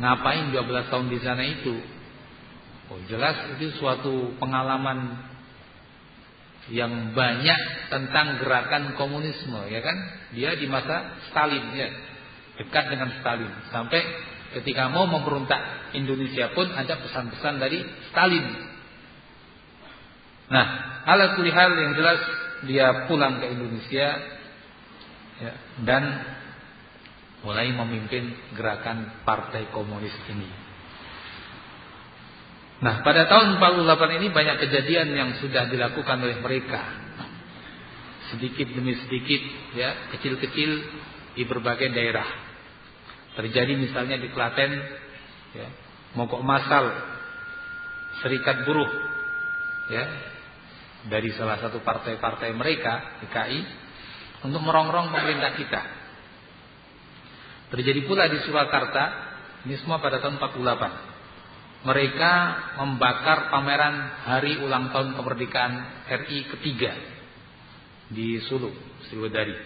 Ngapain 12 tahun di sana itu? Oh, jelas itu suatu pengalaman yang banyak tentang gerakan komunisme ya kan? Dia di masa Stalin ya. Dekat dengan Stalin. Sampai ketika mau memberontak Indonesia pun ada pesan-pesan dari Stalin. Nah ala hal yang jelas dia pulang ke Indonesia ya, dan mulai memimpin gerakan partai komunis ini Nah, pada tahun 48 ini banyak kejadian yang sudah dilakukan oleh mereka. Sedikit demi sedikit, ya, kecil-kecil di berbagai daerah. Terjadi misalnya di Klaten, ya, mogok masal, serikat buruh, ya, dari salah satu partai-partai mereka, PKI, untuk merongrong pemerintah kita. Terjadi pula di Surakarta, ini semua pada tahun 48 mereka membakar pameran hari ulang tahun kemerdekaan RI ketiga di Sulu, Sriwedari.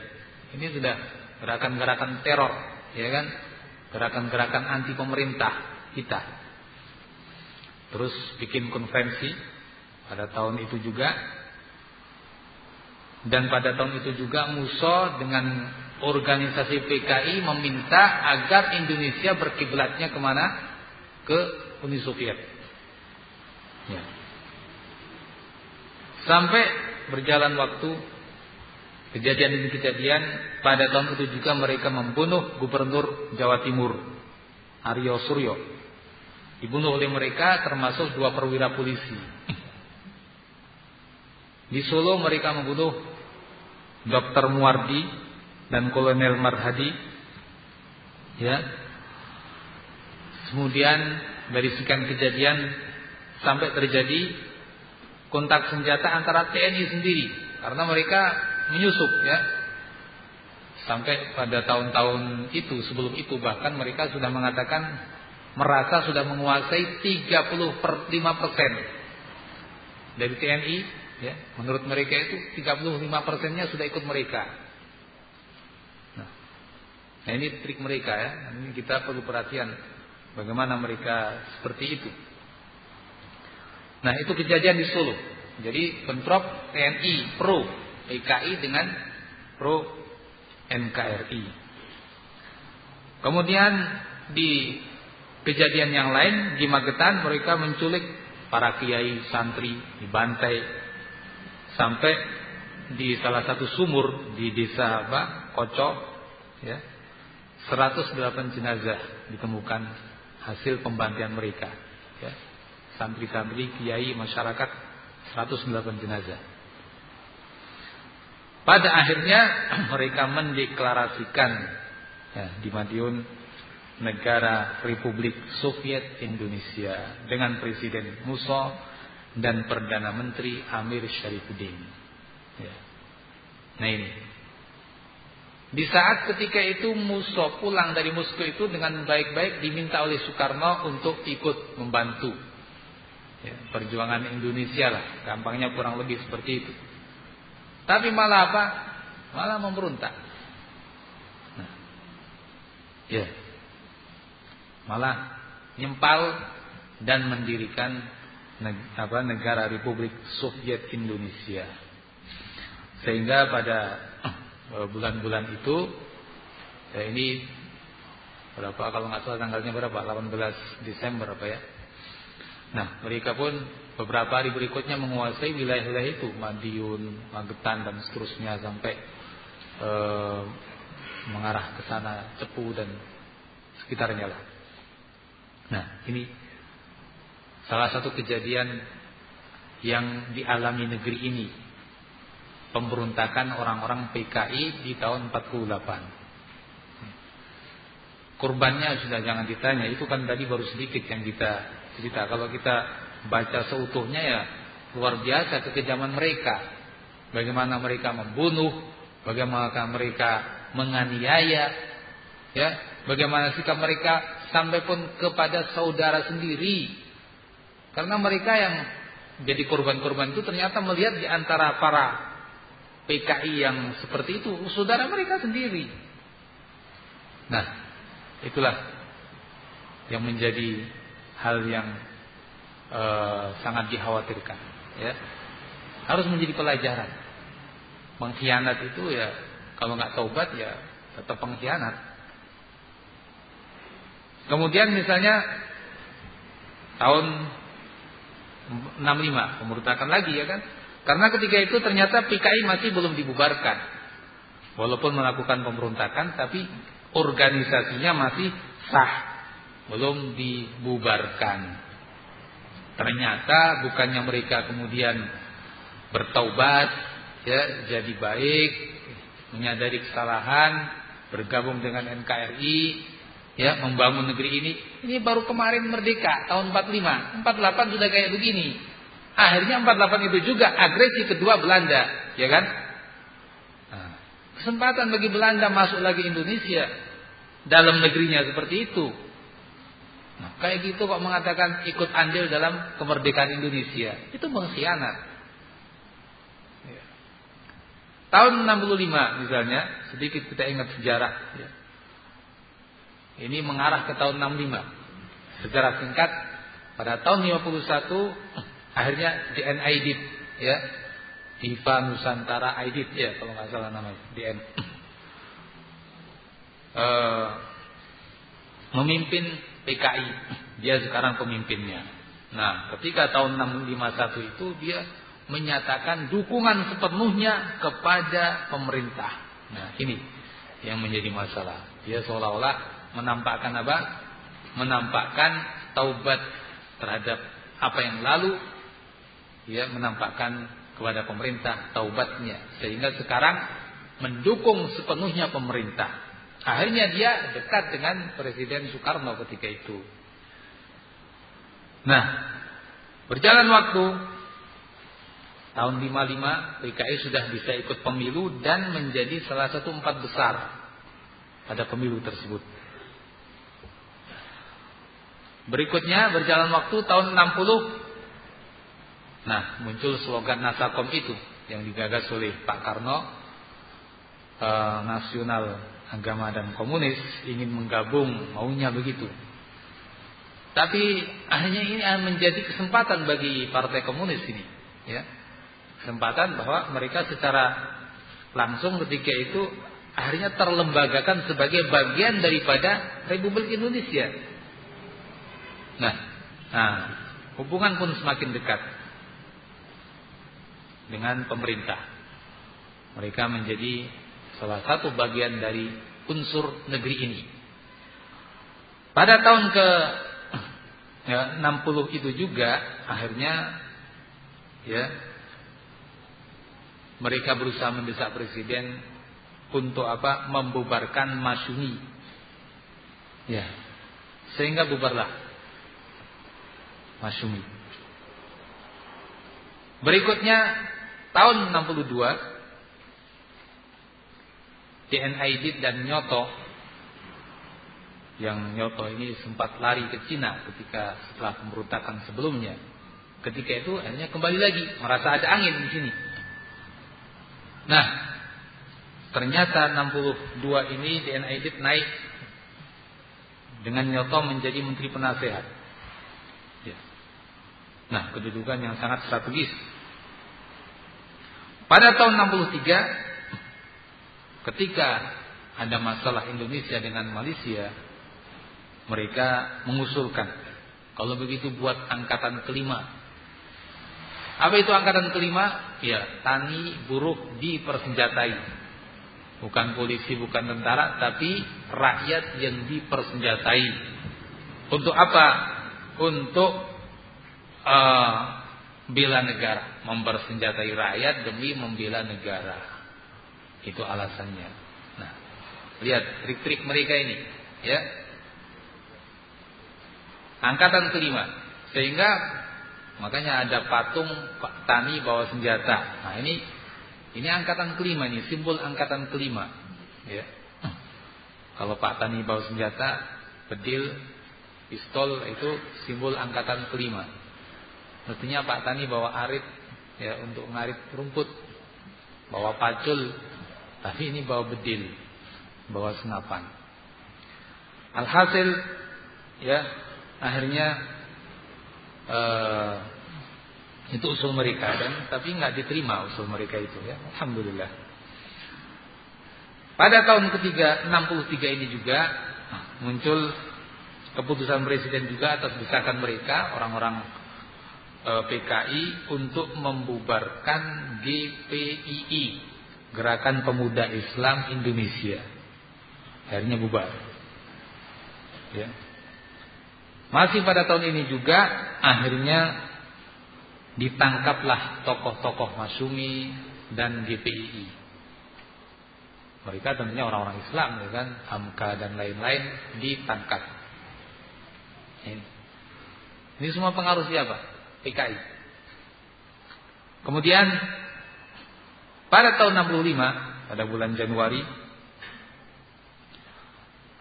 Ini sudah gerakan-gerakan teror, ya kan? Gerakan-gerakan anti pemerintah kita. Terus bikin konferensi pada tahun itu juga. Dan pada tahun itu juga Muso dengan organisasi PKI meminta agar Indonesia berkiblatnya ke mana? Ke Uni Soviet. Ya. Sampai berjalan waktu kejadian ini kejadian pada tahun itu juga mereka membunuh gubernur Jawa Timur Aryo Suryo. Dibunuh oleh mereka termasuk dua perwira polisi. Di Solo mereka membunuh Dr. Muardi dan Kolonel Marhadi. Ya. Kemudian dari sekian kejadian sampai terjadi kontak senjata antara TNI sendiri. Karena mereka menyusup ya. Sampai pada tahun-tahun itu sebelum itu bahkan mereka sudah mengatakan merasa sudah menguasai 30 per 5 persen. Dari TNI ya menurut mereka itu 35 persennya sudah ikut mereka. Nah, nah ini trik mereka ya. Ini kita perlu perhatian Bagaimana mereka seperti itu. Nah itu kejadian di Solo. Jadi bentrok TNI pro PKI dengan pro NKRI. Kemudian di kejadian yang lain di Magetan mereka menculik para kiai santri dibantai sampai di salah satu sumur di desa apa Kocok ya 108 jenazah ditemukan hasil pembantian mereka. Ya. Santri-santri, kiai, masyarakat 108 jenazah. pada akhirnya (clears throat) mereka mendeklarasikan ya, di Madiun negara Republik Soviet Indonesia dengan Presiden Musa dan Perdana Menteri Amir Syarifuddin. Ya. Nah ini. Di saat ketika itu Musa pulang dari Moskow itu dengan baik-baik diminta oleh Soekarno untuk ikut membantu ya, perjuangan Indonesia lah. Gampangnya kurang lebih seperti itu. Tapi malah apa? Malah memberontak. Nah, ya malah nyempal dan mendirikan negara Republik Soviet Indonesia. Sehingga pada bulan-bulan itu ya ini berapa kalau nggak salah tanggalnya berapa 18 Desember apa ya Nah mereka pun beberapa hari berikutnya menguasai wilayah-wilayah itu Madiun, Magetan dan seterusnya sampai eh, mengarah ke sana Cepu dan sekitarnya lah. Nah, ini salah satu kejadian yang dialami negeri ini. Pemberontakan orang-orang PKI di tahun 48. Kurbannya sudah jangan ditanya, itu kan tadi baru sedikit yang kita cerita. Kalau kita baca seutuhnya ya luar biasa kekejaman mereka. Bagaimana mereka membunuh, bagaimana mereka menganiaya, ya, bagaimana sikap mereka sampai pun kepada saudara sendiri. Karena mereka yang jadi korban-korban itu ternyata melihat di antara para PKI yang seperti itu saudara mereka sendiri. Nah, itulah yang menjadi hal yang uh, sangat dikhawatirkan, ya. Harus menjadi pelajaran. Mengkhianat itu ya kalau nggak taubat ya tetap pengkhianat. Kemudian misalnya tahun 65 pemberontakan lagi ya kan? Karena ketika itu ternyata PKI masih belum dibubarkan. Walaupun melakukan pemberontakan tapi organisasinya masih sah, belum dibubarkan. Ternyata bukannya mereka kemudian bertaubat ya jadi baik, menyadari kesalahan, bergabung dengan NKRI, ya membangun negeri ini ini baru kemarin merdeka tahun 45 48 sudah kayak begini akhirnya 48 itu juga agresi kedua Belanda ya kan? Nah, kesempatan bagi Belanda masuk lagi Indonesia dalam negerinya seperti itu. Nah, kayak gitu kok mengatakan ikut andil dalam kemerdekaan Indonesia. Itu mengkhianat. Ya. tahun 65 misalnya sedikit kita ingat sejarah ya. Ini mengarah ke tahun 65. Secara singkat, pada tahun 51 akhirnya DN Aidit ya. Diva Nusantara Aidit ya kalau nggak salah namanya DN. Uh, eh, memimpin PKI. Dia sekarang pemimpinnya. Nah, ketika tahun 651 itu dia menyatakan dukungan sepenuhnya kepada pemerintah. Nah, ini yang menjadi masalah. Dia seolah-olah menampakkan apa? Menampakkan taubat terhadap apa yang lalu ya menampakkan kepada pemerintah taubatnya sehingga sekarang mendukung sepenuhnya pemerintah. Akhirnya dia dekat dengan Presiden Soekarno ketika itu. Nah, berjalan waktu tahun 55 PKI sudah bisa ikut pemilu dan menjadi salah satu empat besar pada pemilu tersebut. Berikutnya berjalan waktu tahun 60. Nah, muncul slogan Nasakom itu yang digagas oleh Pak Karno e, Nasional Agama dan Komunis ingin menggabung maunya begitu. Tapi akhirnya ini menjadi kesempatan bagi Partai Komunis ini, ya. Kesempatan bahwa mereka secara langsung ketika itu akhirnya terlembagakan sebagai bagian daripada Republik Indonesia Nah, nah hubungan pun semakin dekat dengan pemerintah. Mereka menjadi salah satu bagian dari unsur negeri ini. Pada tahun ke (clears throat) ya, 60 itu juga akhirnya ya mereka berusaha mendesak presiden untuk apa? Membubarkan Masyumi. Ya. Sehingga bubarlah Masyumi. Berikutnya tahun 62 DNID dan Nyoto yang Nyoto ini sempat lari ke Cina ketika setelah pemberontakan sebelumnya. Ketika itu akhirnya kembali lagi merasa ada angin di sini. Nah, ternyata 62 ini DNID naik dengan Nyoto menjadi menteri penasehat. Ya. Nah, kedudukan yang sangat strategis pada tahun 63 ketika ada masalah Indonesia dengan Malaysia, mereka mengusulkan kalau begitu buat angkatan kelima. Apa itu angkatan kelima? Ya, tani buruh dipersenjatai. Bukan polisi, bukan tentara, tapi rakyat yang dipersenjatai. Untuk apa? Untuk uh, bela negara, mempersenjatai rakyat demi membela negara. Itu alasannya. Nah, lihat trik-trik mereka ini, ya. Angkatan kelima, sehingga makanya ada patung Pak Tani bawa senjata. Nah, ini ini angkatan kelima nih, simbol angkatan kelima, ya. Kalau Pak Tani bawa senjata, bedil, pistol itu simbol angkatan kelima. Mestinya Pak Tani bawa arit ya untuk ngarit rumput, bawa pacul, tapi ini bawa bedil, bawa senapan. Alhasil ya akhirnya uh, itu usul mereka dan tapi nggak diterima usul mereka itu ya. Alhamdulillah. Pada tahun ketiga 63 ini juga muncul keputusan presiden juga atas desakan mereka orang-orang Eh, PKI untuk membubarkan GPII Gerakan Pemuda Islam Indonesia. Akhirnya bubar. Ya. Masih pada tahun ini juga akhirnya ditangkaplah tokoh-tokoh Masumi dan GPII. Mereka tentunya orang-orang Islam, ya kan, Hamka dan lain-lain ditangkap. Ini. Ini semua pengaruh siapa? PKI. Kemudian pada tahun 65 pada bulan Januari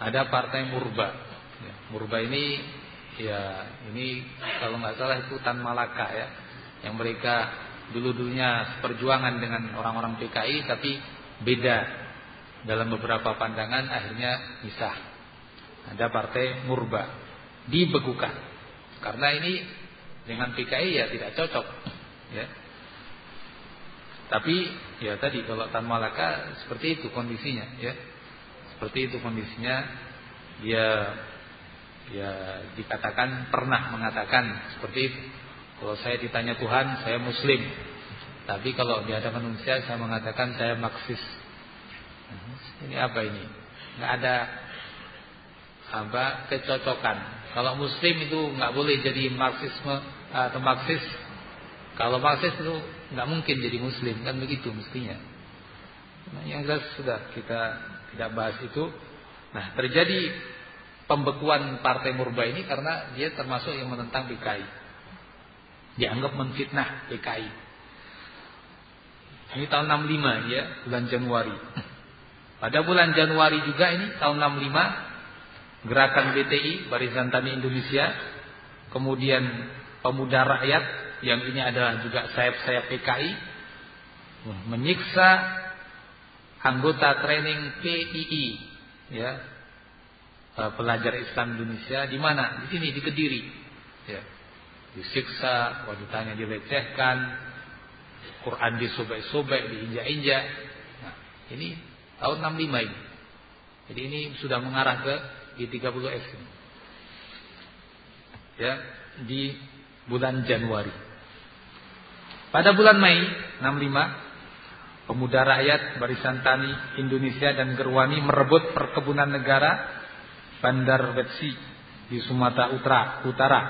ada partai Murba. Ya, Murba ini ya ini kalau nggak salah itu Tan Malaka ya, yang mereka dulu-dulunya perjuangan dengan orang-orang PKI tapi beda dalam beberapa pandangan akhirnya misah. Ada partai Murba dibekukan karena ini dengan PKI ya tidak cocok ya. Tapi ya tadi kalau Tan Malaka seperti itu kondisinya ya. Seperti itu kondisinya dia ya dikatakan pernah mengatakan seperti itu. Kalau saya ditanya Tuhan saya muslim. Tapi kalau di hadapan manusia saya mengatakan saya marxis. Ini apa ini? Nggak ada apa kecocokan. Kalau muslim itu nggak boleh jadi marxisme atau marxis. Kalau marxis itu nggak mungkin jadi muslim kan begitu mestinya. Nah, yang jelas sudah kita tidak bahas itu. Nah terjadi pembekuan partai Murba ini karena dia termasuk yang menentang PKI. Dianggap menfitnah PKI. Ini tahun 65 ya, bulan Januari. Pada bulan Januari juga ini tahun 65 Gerakan BTI Barisan Tani Indonesia. Kemudian Pemuda Rakyat Yang ini adalah juga sayap-sayap PKI Menyiksa Anggota training PII Ya. Eh, Pelajar Islam Indonesia. Di mana? Di sini di Kediri ya. Disiksa, wanitanya dilecehkan Quran disobek-sobek, diinjak-injak. Nah ini tahun 65 ini. Jadi ini sudah mengarah ke di 30 S ya di bulan Januari. Pada bulan Mei 65 pemuda rakyat Barisan Tani Indonesia dan Gerwani merebut perkebunan negara Bandar Betsi di Sumatera Utara, Utara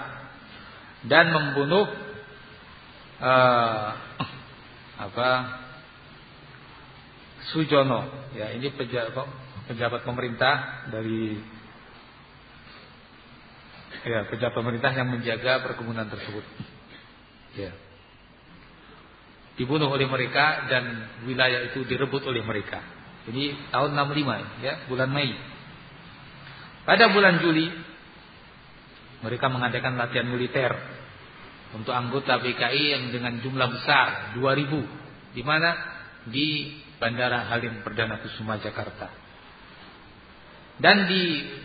dan membunuh uh, apa Sujono. Ya, ini pejabat pejabat pemerintah dari ya, pejabat pemerintah yang menjaga perkebunan tersebut. Ya. Dibunuh oleh mereka dan wilayah itu direbut oleh mereka. Ini tahun 65 ya, bulan Mei. Pada bulan Juli mereka mengadakan latihan militer untuk anggota PKI yang dengan jumlah besar 2000 di mana di Bandara Halim Perdana Kusuma Jakarta. Dan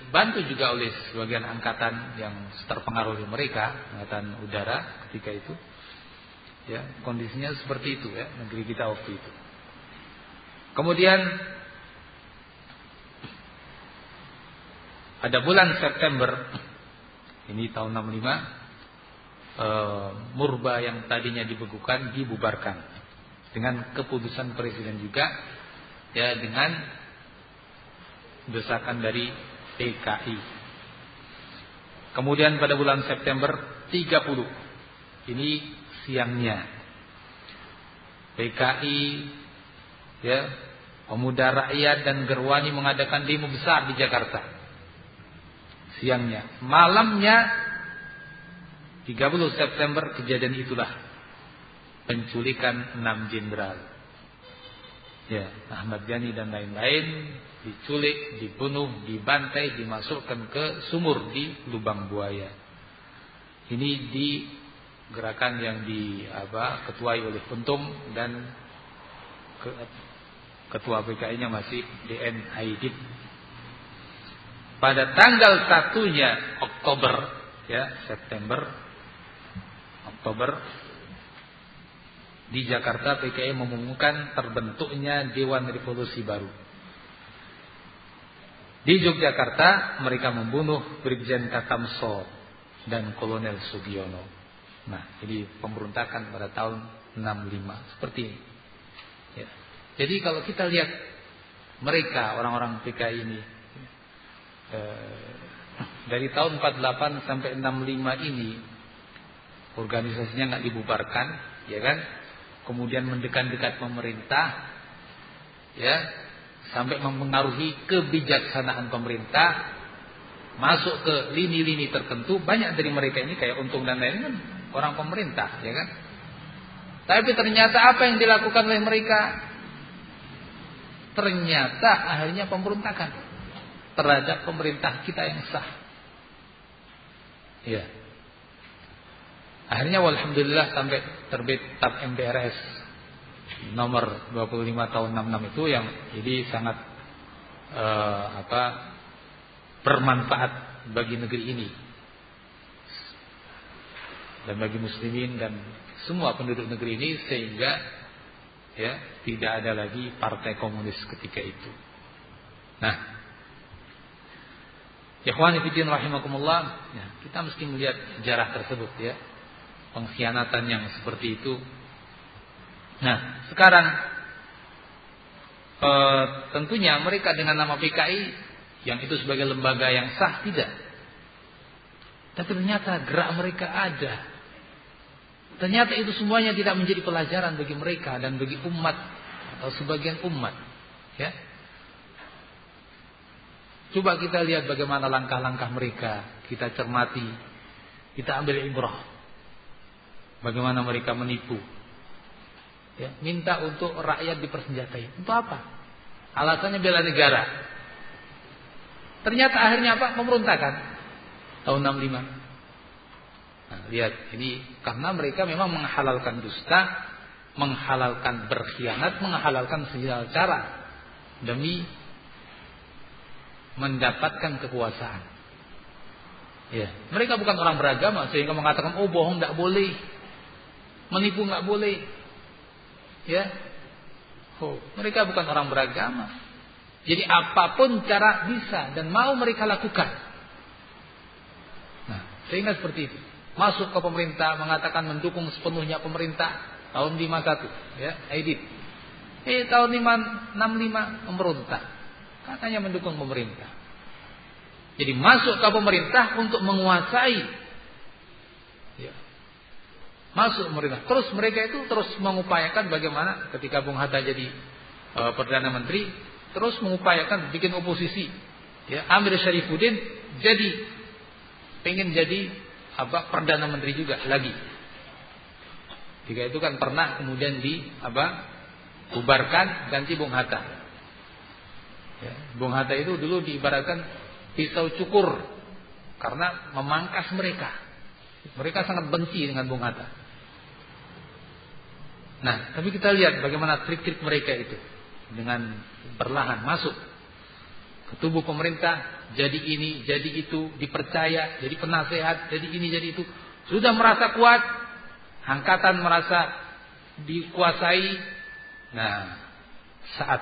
dibantu juga oleh sebagian angkatan yang terpengaruh oleh mereka, angkatan udara ketika itu. Ya, kondisinya seperti itu ya negeri kita waktu itu. Kemudian pada bulan September ini tahun 65 e, eh, Murba yang tadinya dibekukan dibubarkan dengan keputusan presiden juga ya dengan desakan dari PKI. Kemudian pada bulan September 30 ini siangnya PKI ya pemuda rakyat dan Gerwani mengadakan demo besar di Jakarta siangnya. Malamnya 30 September kejadian itulah penculikan enam jenderal. Ya, Ahmad Yani dan lain-lain diculik, dibunuh, dibantai, dimasukkan ke sumur di lubang buaya. Ini di gerakan yang di apa ketuai oleh Kuntum dan ke, ketua PKI-nya masih DN Aidit pada tanggal satunya Oktober ya September Oktober di Jakarta PKI mengumumkan terbentuknya Dewan Revolusi Baru. Di Yogyakarta mereka membunuh Brigjen Katamso dan Kolonel Sugiono. Nah, ini pemberontakan pada tahun 65 seperti ini. Ya. Jadi kalau kita lihat mereka orang-orang PKI ini Eh, dari tahun 48 sampai 65 ini organisasinya nggak dibubarkan, ya kan? Kemudian mendekat-dekat pemerintah, ya, sampai mempengaruhi kebijaksanaan pemerintah, masuk ke lini-lini tertentu. Banyak dari mereka ini kayak untung dan lain kan orang pemerintah, ya kan? Tapi ternyata apa yang dilakukan oleh mereka? Ternyata akhirnya pemberontakan terhadap pemerintah kita yang sah. Ya. Akhirnya alhamdulillah sampai terbit TAP MPRS nomor 25 tahun 66 itu yang jadi sangat uh, apa bermanfaat bagi negeri ini dan bagi muslimin dan semua penduduk negeri ini sehingga ya tidak ada lagi partai komunis ketika itu. Nah, Ikhwani fiddin rahimakumullah, ya, kita mesti melihat sejarah tersebut ya. Pengkhianatan yang seperti itu. Nah, sekarang e, tentunya mereka dengan nama PKI yang itu sebagai lembaga yang sah tidak. Tapi ternyata gerak mereka ada. Ternyata itu semuanya tidak menjadi pelajaran bagi mereka dan bagi umat atau sebagian umat, ya. Coba kita lihat bagaimana langkah-langkah mereka. Kita cermati. Kita ambil ibrah. Bagaimana mereka menipu. Ya, minta untuk rakyat dipersenjatai. Untuk apa? Alasannya bela negara. Ternyata akhirnya apa? Pemberontakan. Tahun 65. Nah, lihat ini karena mereka memang menghalalkan dusta, menghalalkan berkhianat, menghalalkan segala cara demi mendapatkan kekuasaan. Ya, mereka bukan orang beragama sehingga mengatakan oh bohong tidak boleh, menipu nggak boleh. Ya, oh mereka bukan orang beragama. Jadi apa pun cara bisa dan mau mereka lakukan. Nah, sehingga seperti itu. Masuk ke pemerintah mengatakan mendukung sepenuhnya pemerintah tahun 51 ya, Aidit. Eh tahun 5, 65 memberontak. Katanya mendukung pemerintah. Jadi masuk ke pemerintah untuk menguasai. Masuk pemerintah. Terus mereka itu terus mengupayakan bagaimana ketika Bung Hatta jadi e, perdana menteri terus mengupayakan bikin oposisi. Ya, Amir Syarifuddin jadi pengen jadi apa perdana menteri juga lagi. Jika itu kan pernah kemudian di apa bubarkan ganti Bung Hatta. Ya, Bung Hatta itu dulu diibaratkan pisau cukur karena memangkas mereka. Mereka sangat benci dengan Bung Hatta. Nah, tapi kita lihat bagaimana trik-trik mereka itu dengan perlahan masuk ke tubuh pemerintah, jadi ini, jadi itu, dipercaya, jadi penasehat, jadi ini, jadi itu. Sudah merasa kuat, angkatan merasa dikuasai. Nah, saat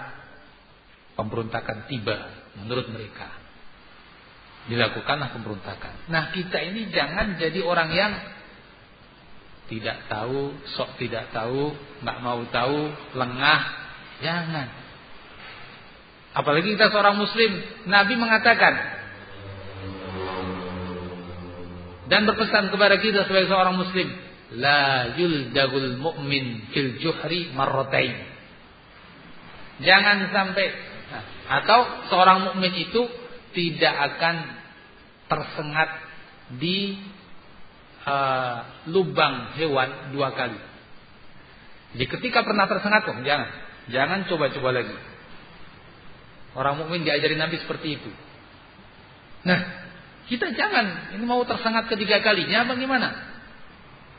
pemberontakan tiba menurut mereka, dilakukanlah pemberontakan. Nah, kita ini jangan jadi orang yang tidak tahu, sok tidak tahu, nggak mau tahu, lengah, jangan. Apalagi kita seorang muslim, Nabi mengatakan dan berpesan kepada kita sebagai seorang muslim, la yuldagul mu'min fil juhri marratain. Jangan sampai atau seorang mukmin itu tidak akan tersengat di uh, lubang hewan dua kali. Jadi ketika pernah tersengat kok jangan, jangan coba-coba lagi. Orang mukmin diajari Nabi seperti itu. Nah, kita jangan ini mau tersengat ketiga kalinya bagaimana?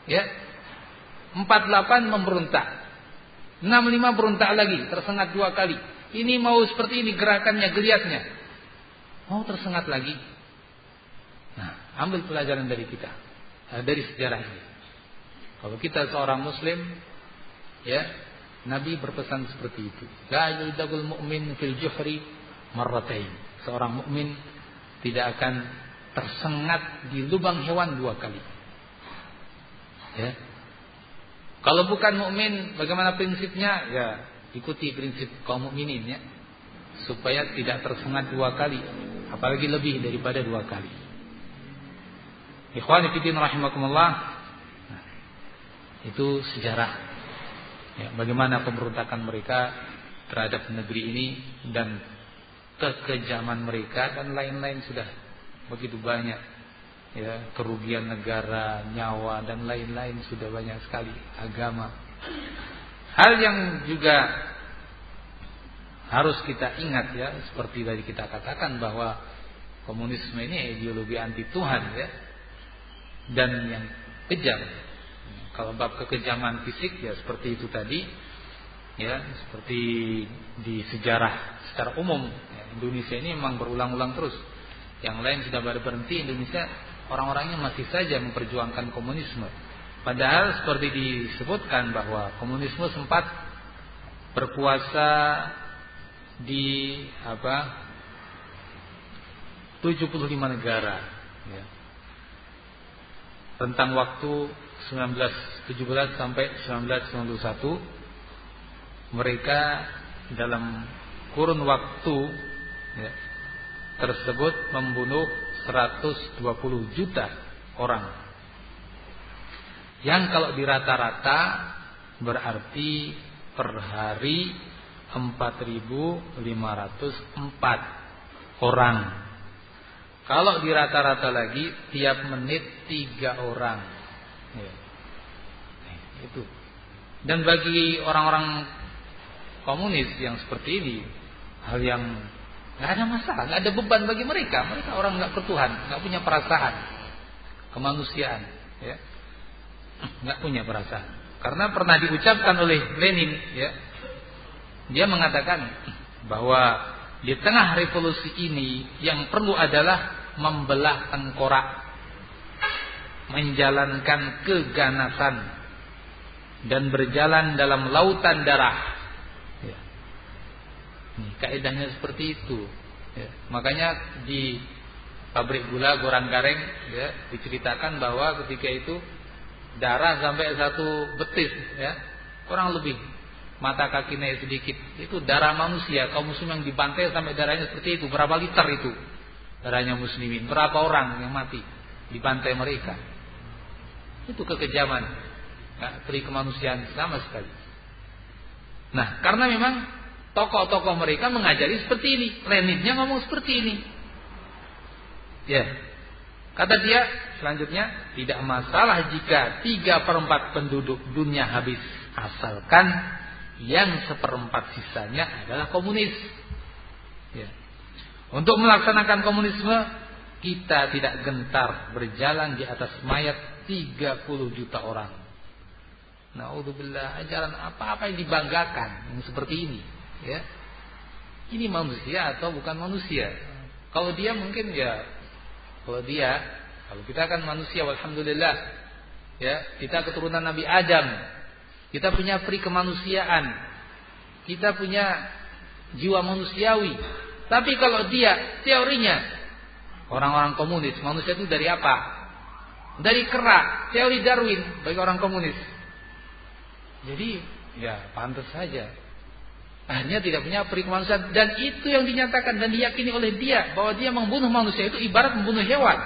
Ya. 48 memberontak. 65 berontak lagi, tersengat dua kali. Ini mau seperti ini gerakannya, geliatnya. Mau tersengat lagi. Nah, ambil pelajaran dari kita. Eh, dari sejarah ini. Kalau kita seorang muslim ya, Nabi berpesan seperti itu. La yuldagul mu'min fil juhri marratain. Seorang mukmin tidak akan tersengat di lubang hewan dua kali. Ya. Kalau bukan mukmin, bagaimana prinsipnya? Ya, ikuti prinsip kaum mukminin ya. Supaya tidak tersengat dua kali, apalagi lebih daripada dua kali. Ikhwani fillah rahimakumullah. Itu sejarah ya, bagaimana pemberontakan mereka terhadap negeri ini dan kekejaman mereka dan lain-lain sudah begitu banyak ya kerugian negara, nyawa dan lain-lain sudah banyak sekali agama. Hal yang juga harus kita ingat ya seperti tadi kita katakan bahwa komunisme ini ideologi anti Tuhan ya dan yang kejam. Kalau bab kekejaman fisik ya seperti itu tadi, ya seperti di sejarah secara umum ya, Indonesia ini memang berulang-ulang terus. Yang lain sudah pada berhenti, Indonesia orang-orangnya masih saja memperjuangkan komunisme. Padahal seperti disebutkan bahwa komunisme sempat berkuasa di apa 75 negara rentang waktu 1917 sampai 1991 mereka dalam kurun waktu ya, tersebut membunuh 120 juta orang. Yang kalau dirata-rata berarti per hari 4.504 orang kalau di rata-rata lagi tiap menit tiga orang. Ya. Itu. Dan bagi orang-orang komunis yang seperti ini, hal yang nggak ada masalah, nggak ada beban bagi mereka. Mereka orang nggak ketuhan, nggak punya perasaan kemanusiaan, ya, nggak punya perasaan. Karena pernah diucapkan oleh Lenin, ya, dia mengatakan bahwa di tengah revolusi ini yang perlu adalah membelah tengkorak, menjalankan keganasan dan berjalan dalam lautan darah. Ya. Ini kaidahnya seperti itu. Ya. Makanya di pabrik gula Gorang Gareng ya, diceritakan bahwa ketika itu darah sampai satu betis ya kurang lebih mata kaki naik sedikit itu darah manusia kaum muslim yang dibantai sampai darahnya seperti itu berapa liter itu darahnya muslimin. Berapa orang yang mati di pantai mereka? Itu kekejaman. Nah, peri kemanusiaan sama sekali. Nah, karena memang tokoh-tokoh mereka mengajari seperti ini. Leninnya ngomong seperti ini. Ya. Kata dia selanjutnya tidak masalah jika tiga perempat penduduk dunia habis asalkan yang seperempat sisanya adalah komunis. Ya. Untuk melaksanakan komunisme kita tidak gentar berjalan di atas mayat 30 juta orang. Naudzubillah ajaran apa-apa yang dibanggakan yang seperti ini, ya. Ini manusia atau bukan manusia? Kalau dia mungkin ya kalau dia kalau kita kan manusia alhamdulillah ya, kita keturunan Nabi Adam. Kita punya peri kemanusiaan. Kita punya jiwa manusiawi. Tapi kalau dia teorinya orang-orang komunis, manusia itu dari apa? Dari kerak, teori Darwin bagi orang komunis. Jadi ya pantas saja. Hanya tidak punya peri kemanusiaan dan itu yang dinyatakan dan diyakini oleh dia bahwa dia membunuh manusia itu ibarat membunuh hewan.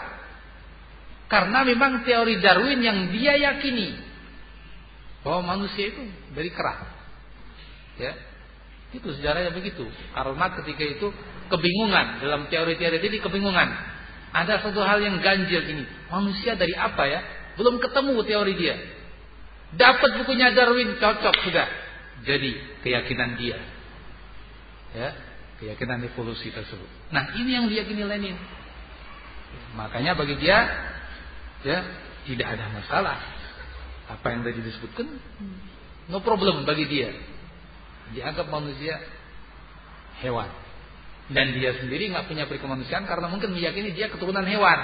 Karena memang teori Darwin yang dia yakini bahwa manusia itu dari kerak. Ya. Itu sejarahnya begitu. Karena ketika itu kebingungan dalam teori-teori ini kebingungan. Ada satu hal yang ganjil ini. Manusia dari apa ya? Belum ketemu teori dia. Dapat bukunya Darwin cocok sudah. Jadi keyakinan dia. Ya, keyakinan evolusi tersebut. Nah, ini yang diyakini Lenin. Makanya bagi dia ya tidak ada masalah. Apa yang tadi disebutkan no problem bagi dia. Dianggap manusia hewan. Dan dia sendiri nggak punya perikemanusiaan karena mungkin meyakini dia keturunan hewan,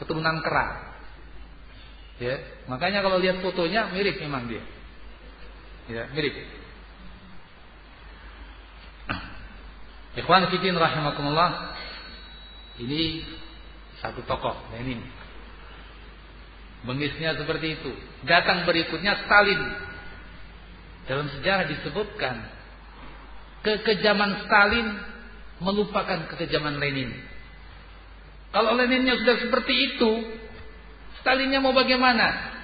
keturunan kera. Ya, makanya kalau lihat fotonya mirip memang dia. Ya, mirip. (clears throat) Ikhwan Fitin rahimakumullah. Ini satu tokoh Lenin. Bengisnya seperti itu. Datang berikutnya Stalin. Dalam sejarah disebutkan kekejaman Stalin melupakan kekejaman Lenin. Kalau Leninnya sudah seperti itu, Stalinnya mau bagaimana?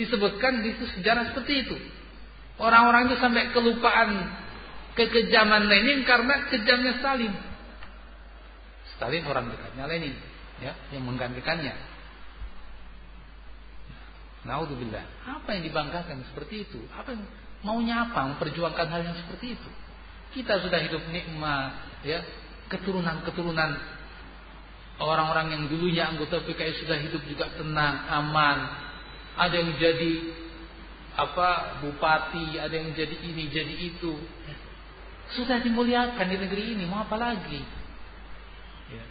Disebutkan di sejarah seperti itu. Orang-orang itu sampai kelupaan kekejaman Lenin karena kejamnya Stalin. Stalin orang dekatnya Lenin, ya, yang menggantikannya. Naudzubillah. Apa yang dibanggakan seperti itu? Apa yang maunya apa? Memperjuangkan hal yang seperti itu. Kita sudah hidup nikmat, ya, keturunan-keturunan orang-orang yang dulunya anggota PKI sudah hidup juga tenang, aman. Ada yang jadi apa bupati, ada yang jadi ini, jadi itu. Sudah dimuliakan di negeri ini, mau apa lagi? Ya.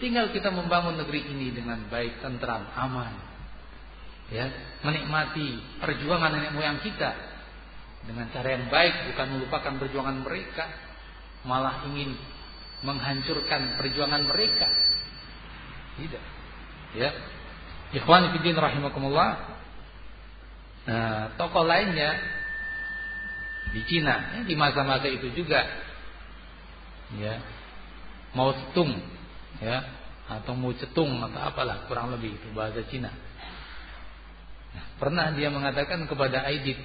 Tinggal kita membangun negeri ini dengan baik, tentram, aman. Ya, menikmati perjuangan nenek moyang kita dengan cara yang baik, bukan melupakan perjuangan mereka, malah ingin menghancurkan perjuangan mereka. Tidak. Ya. Ikhwan fillah rahimakumullah. Nah, tokoh lainnya di Cina ya, di masa-masa itu juga ya mau cetung ya atau mau cetung atau apalah kurang lebih itu bahasa Cina nah, pernah dia mengatakan kepada Aidit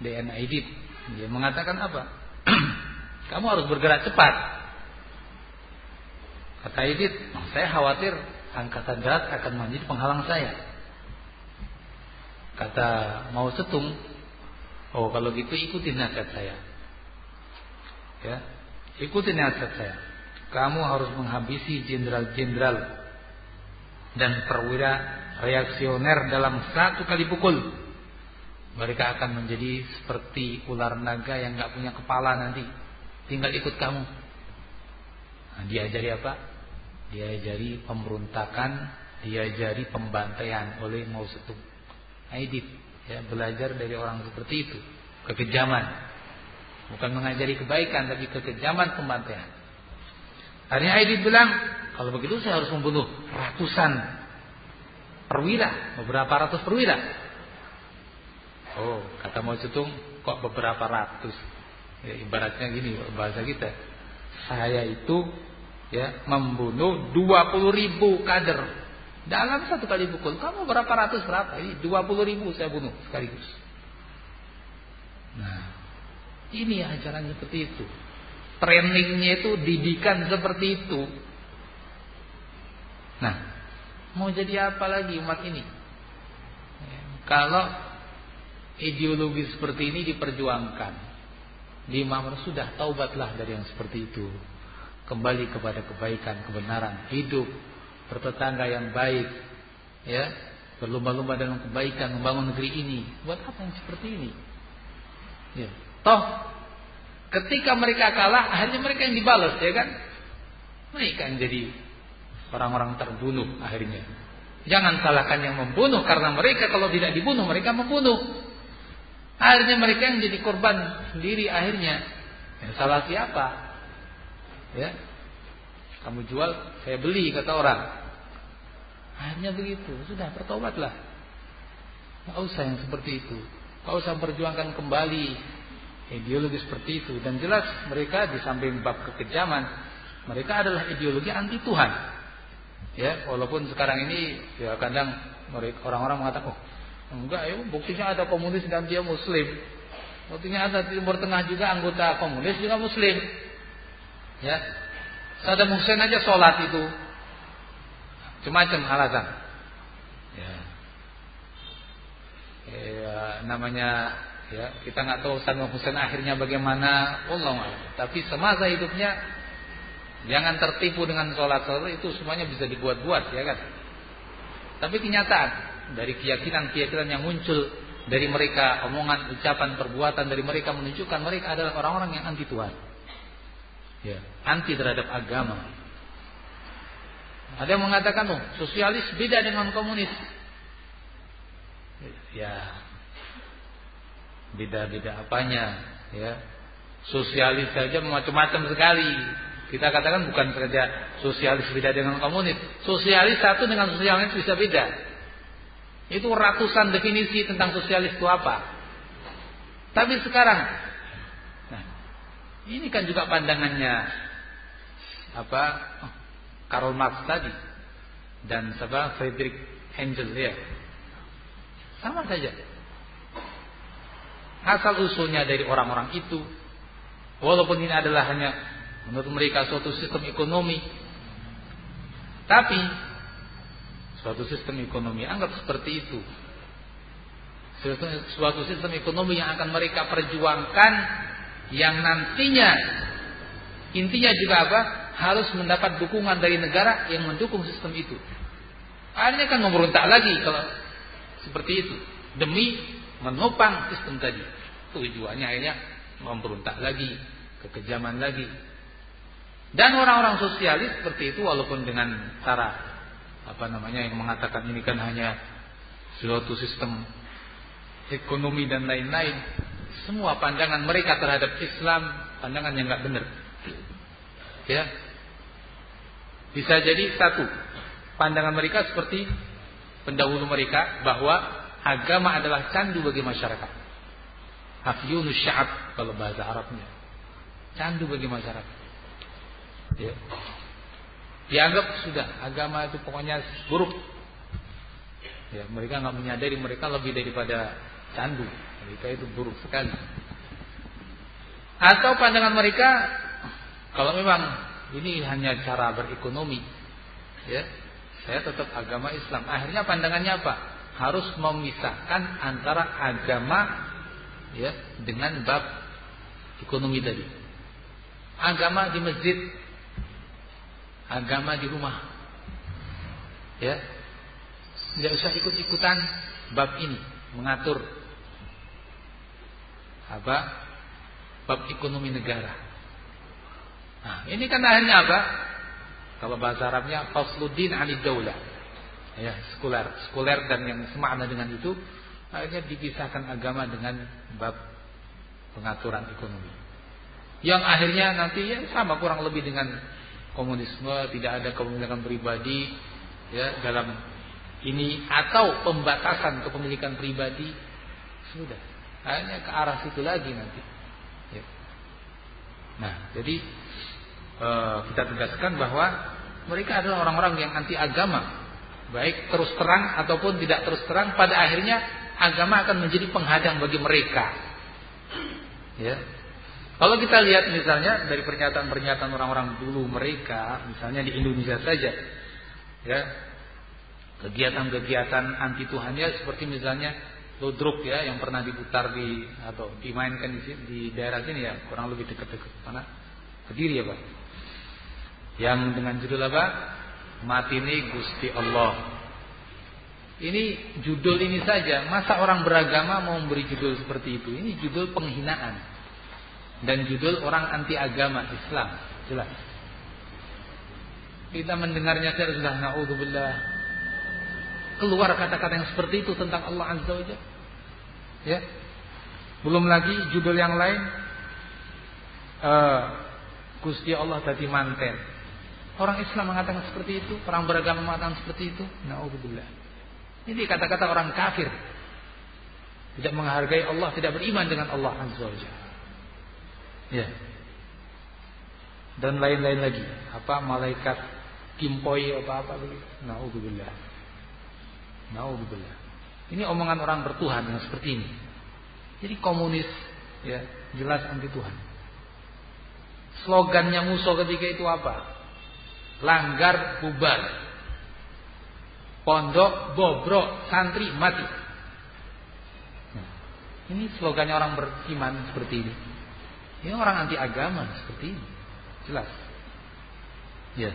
DNA Aidit dia mengatakan apa (clears throat) kamu harus bergerak cepat kata Aidit saya khawatir angkatan darat akan menjadi penghalang saya kata mau cetung Oh kalau gitu ikutin nasihat saya. Ya, ikutin nasihat saya. Kamu harus menghabisi jenderal-jenderal dan perwira reaksioner dalam satu kali pukul. Mereka akan menjadi seperti ular naga yang nggak punya kepala nanti. Tinggal ikut kamu. Nah, diajari apa? Diajari pemberontakan, diajari pembantaian oleh Mao Zedong. Aidit ya belajar dari orang seperti itu kekejaman bukan mengajari kebaikan tapi kekejaman pembantaian akhirnya Aidit bilang kalau begitu saya harus membunuh ratusan perwira beberapa ratus perwira oh kata Mao Zedong kok beberapa ratus ya, ibaratnya gini bahasa kita saya itu ya membunuh 20 ribu kader dalam satu kali pukul, kamu berapa ratus berapa? Ini 20 ribu saya bunuh sekaligus. Nah, Ini ajaran seperti itu. Trainingnya itu didikan seperti itu. Nah, mau jadi apa lagi umat ini? Kalau ideologi seperti ini diperjuangkan, di sudah taubatlah dari yang seperti itu. Kembali kepada kebaikan, kebenaran, hidup bertetangga yang baik, ya, berlomba-lomba dalam kebaikan, membangun negeri ini. Buat apa yang seperti ini? Ya. Toh ketika mereka kalah, akhirnya mereka yang dibalas, ya kan? Mereka yang jadi orang-orang terbunuh akhirnya. Jangan salahkan yang membunuh karena mereka kalau tidak dibunuh mereka membunuh. Akhirnya mereka yang jadi korban sendiri akhirnya. Ya, salah siapa? Ya. Kamu jual, saya beli kata orang. Akhirnya begitu. Sudah bertobatlah. Tidak usah yang seperti itu. Tidak usah perjuangkan kembali ideologi seperti itu dan jelas mereka di samping bab kekejaman mereka adalah ideologi anti Tuhan ya walaupun sekarang ini ya kadang orang-orang mengatakan oh enggak ya buktinya ada komunis dan dia muslim. Buktinya ada Timur Tengah juga anggota komunis juga muslim. Ya Saddam Hussein aja sholat itu. Macam-macam alasan. Ya. Ya namanya Ya, kita nggak tahu Saddam Hussein akhirnya bagaimana, Allah Tapi semasa hidupnya jangan tertipu dengan sholat-sholat itu semuanya bisa dibuat-buat, ya kan? Tapi kenyataan dari keyakinan-keyakinan yang muncul dari mereka, omongan, ucapan, perbuatan dari mereka menunjukkan mereka adalah orang-orang yang anti Tuhan. Ya, anti terhadap agama. Ada yang mengatakan, oh, sosialis beda dengan komunis. Ya, beda-beda apanya ya sosialis saja macam-macam sekali kita katakan bukan saja sosialis beda dengan komunis. Sosialis satu dengan sosialis bisa beda. Itu ratusan definisi tentang sosialis itu apa. Tapi sekarang nah, ini kan juga pandangannya apa Karl Marx tadi dan siapa Friedrich Engel ya. Sama saja. Asal usulnya dari orang-orang itu. Walaupun ini adalah hanya menurut mereka suatu sistem ekonomi. Tapi suatu sistem ekonomi anggap seperti itu. Suatu sistem ekonomi yang akan mereka perjuangkan yang nantinya intinya juga apa? Harus mendapat dukungan dari negara yang mendukung sistem itu. Akhirnya kan memberontak lagi kalau seperti itu demi menopang sistem tadi. Tujuannya akhirnya memberontak lagi, kekejaman lagi. Dan orang-orang sosialis seperti itu walaupun dengan cara apa namanya yang mengatakan ini kan hanya suatu sistem ekonomi dan lain-lain. Semua pandangan mereka terhadap Islam pandangan yang nggak benar. Ya. Bisa jadi satu pandangan mereka seperti pendahulu mereka bahwa agama adalah candu bagi masyarakat. Afyunus sya'ab kalau bahasa Arabnya. Candu bagi masyarakat. Ya. Dianggap sudah agama itu pokoknya buruk. Ya, mereka nggak menyadari mereka lebih daripada candu. Mereka itu buruk sekali. Atau pandangan mereka kalau memang ini hanya cara berekonomi, ya, saya tetap agama Islam. Akhirnya pandangannya apa? harus memisahkan antara agama ya dengan bab ekonomi tadi. Agama di masjid, agama di rumah. Ya. Tidak usah ikut-ikutan bab ini mengatur apa? Bab ekonomi negara. Nah, ini kan akhirnya apa? Kalau bahasa Arabnya fasluddin anid daulah ya sekuler sekuler dan yang semakna dengan itu akhirnya dipisahkan agama dengan bab pengaturan ekonomi yang akhirnya nanti ya sama kurang lebih dengan komunisme tidak ada kepemilikan pribadi ya dalam ini atau pembatasan kepemilikan pribadi sudah. Akhirnya ke arah situ lagi nanti. Ya. nah jadi eh, kita tegaskan bahwa mereka adalah orang-orang yang anti agama. Baik terus terang ataupun tidak terus terang pada akhirnya agama akan menjadi penghadang bagi mereka. Ya Kalau kita lihat misalnya dari pernyataan-pernyataan orang-orang dulu mereka, misalnya di Indonesia saja, ya kegiatan-kegiatan anti Tuhannya seperti misalnya ludruk ya yang pernah diputar di atau dimainkan di, di daerah sini ya kurang lebih dekat-dekat mana Kediri ya pak? Yang dengan judul apa? Mati ini Gusti Allah. Ini judul ini saja. Masa orang beragama mau memberi judul seperti itu? Ini judul penghinaan dan judul orang anti agama Islam jelas kita mendengarnya saya sudah naudzubillah keluar kata-kata yang seperti itu tentang Allah Azza wa Jalla. Ya. Belum lagi judul yang lain uh, Allah tadi manten. Orang Islam mengatakan seperti itu, orang beragama mengatakan seperti itu. Nauzubillah. Ini kata-kata orang kafir. Tidak menghargai Allah, tidak beriman dengan Allah Azza wa Jalla. Ya. Dan lain-lain lagi. Apa malaikat kimpoi apa-apa begitu. Nauzubillah. Nauzubillah. Ini omongan orang bertuhan yang seperti ini. Jadi komunis ya, jelas anti Tuhan. Slogannya musuh ketika itu apa? Langgar bubar. Pondok bobrok santri mati. Nah, ini slogannya orang beriman seperti ini. Ini orang anti agama seperti ini. Jelas. Ya.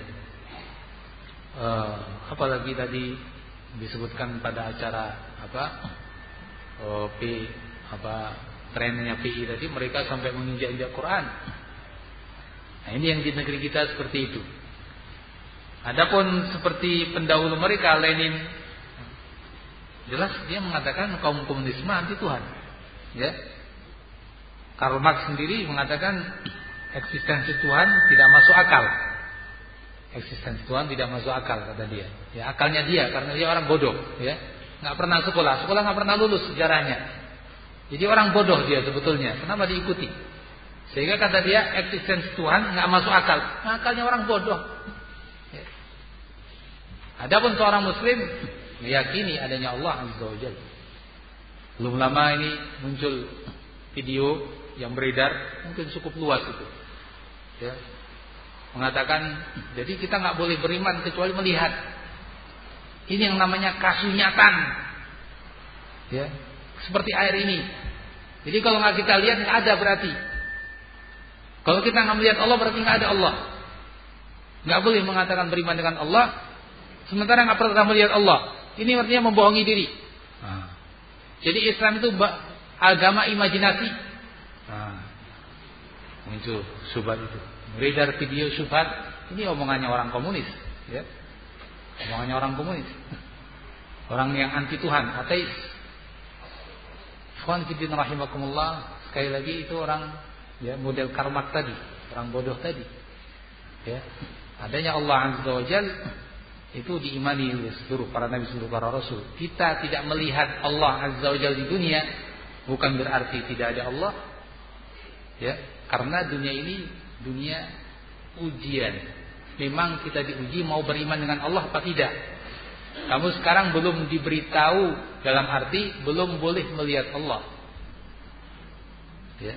Uh, apalagi tadi disebutkan pada acara apa oh, P apa trennya PI tadi mereka sampai menginjak-injak Quran. Nah, ini yang di negeri kita seperti itu. Adapun seperti pendahulu mereka Lenin jelas dia mengatakan kaum komunisme anti Tuhan. Ya. Karl Marx sendiri mengatakan eksistensi Tuhan tidak masuk akal eksistensi Tuhan tidak masuk akal kata dia. Ya, akalnya dia karena dia orang bodoh, ya. nggak pernah sekolah, sekolah nggak pernah lulus sejarahnya. Jadi orang bodoh dia sebetulnya. Kenapa diikuti? Sehingga kata dia eksistensi Tuhan nggak masuk akal. Nah, akalnya orang bodoh. Ya. Adapun seorang muslim meyakini adanya Allah Azza wa Belum lama ini muncul video yang beredar, mungkin cukup luas itu. Ya, mengatakan jadi kita nggak boleh beriman kecuali melihat. Ini yang namanya kasunyatan ya. Seperti air ini. Jadi kalau nggak kita lihat nggak ada berarti. Kalau kita nggak melihat Allah berarti nggak ada Allah. Nggak boleh mengatakan beriman dengan Allah sementara nggak pernah melihat Allah. Ini artinya membohongi diri. Nah. jadi Islam itu agama imajinasi. Muncul subhat itu. Beredar video syubhat ini omongannya orang komunis ya. Omongannya orang komunis. Orang yang anti Tuhan ateis. Ikhwan fillah rahimakumullah sekali lagi itu orang ya model karmak tadi orang bodoh tadi ya. Adanya Allah azza wajal itu diimani oleh seluruh para nabi seluruh para rasul. Kita tidak melihat Allah azza wajal di dunia bukan berarti tidak ada Allah ya karena dunia ini dunia ujian. Memang kita diuji mau beriman dengan Allah apa tidak. Kamu sekarang belum diberitahu dalam arti belum boleh melihat Allah. Ya.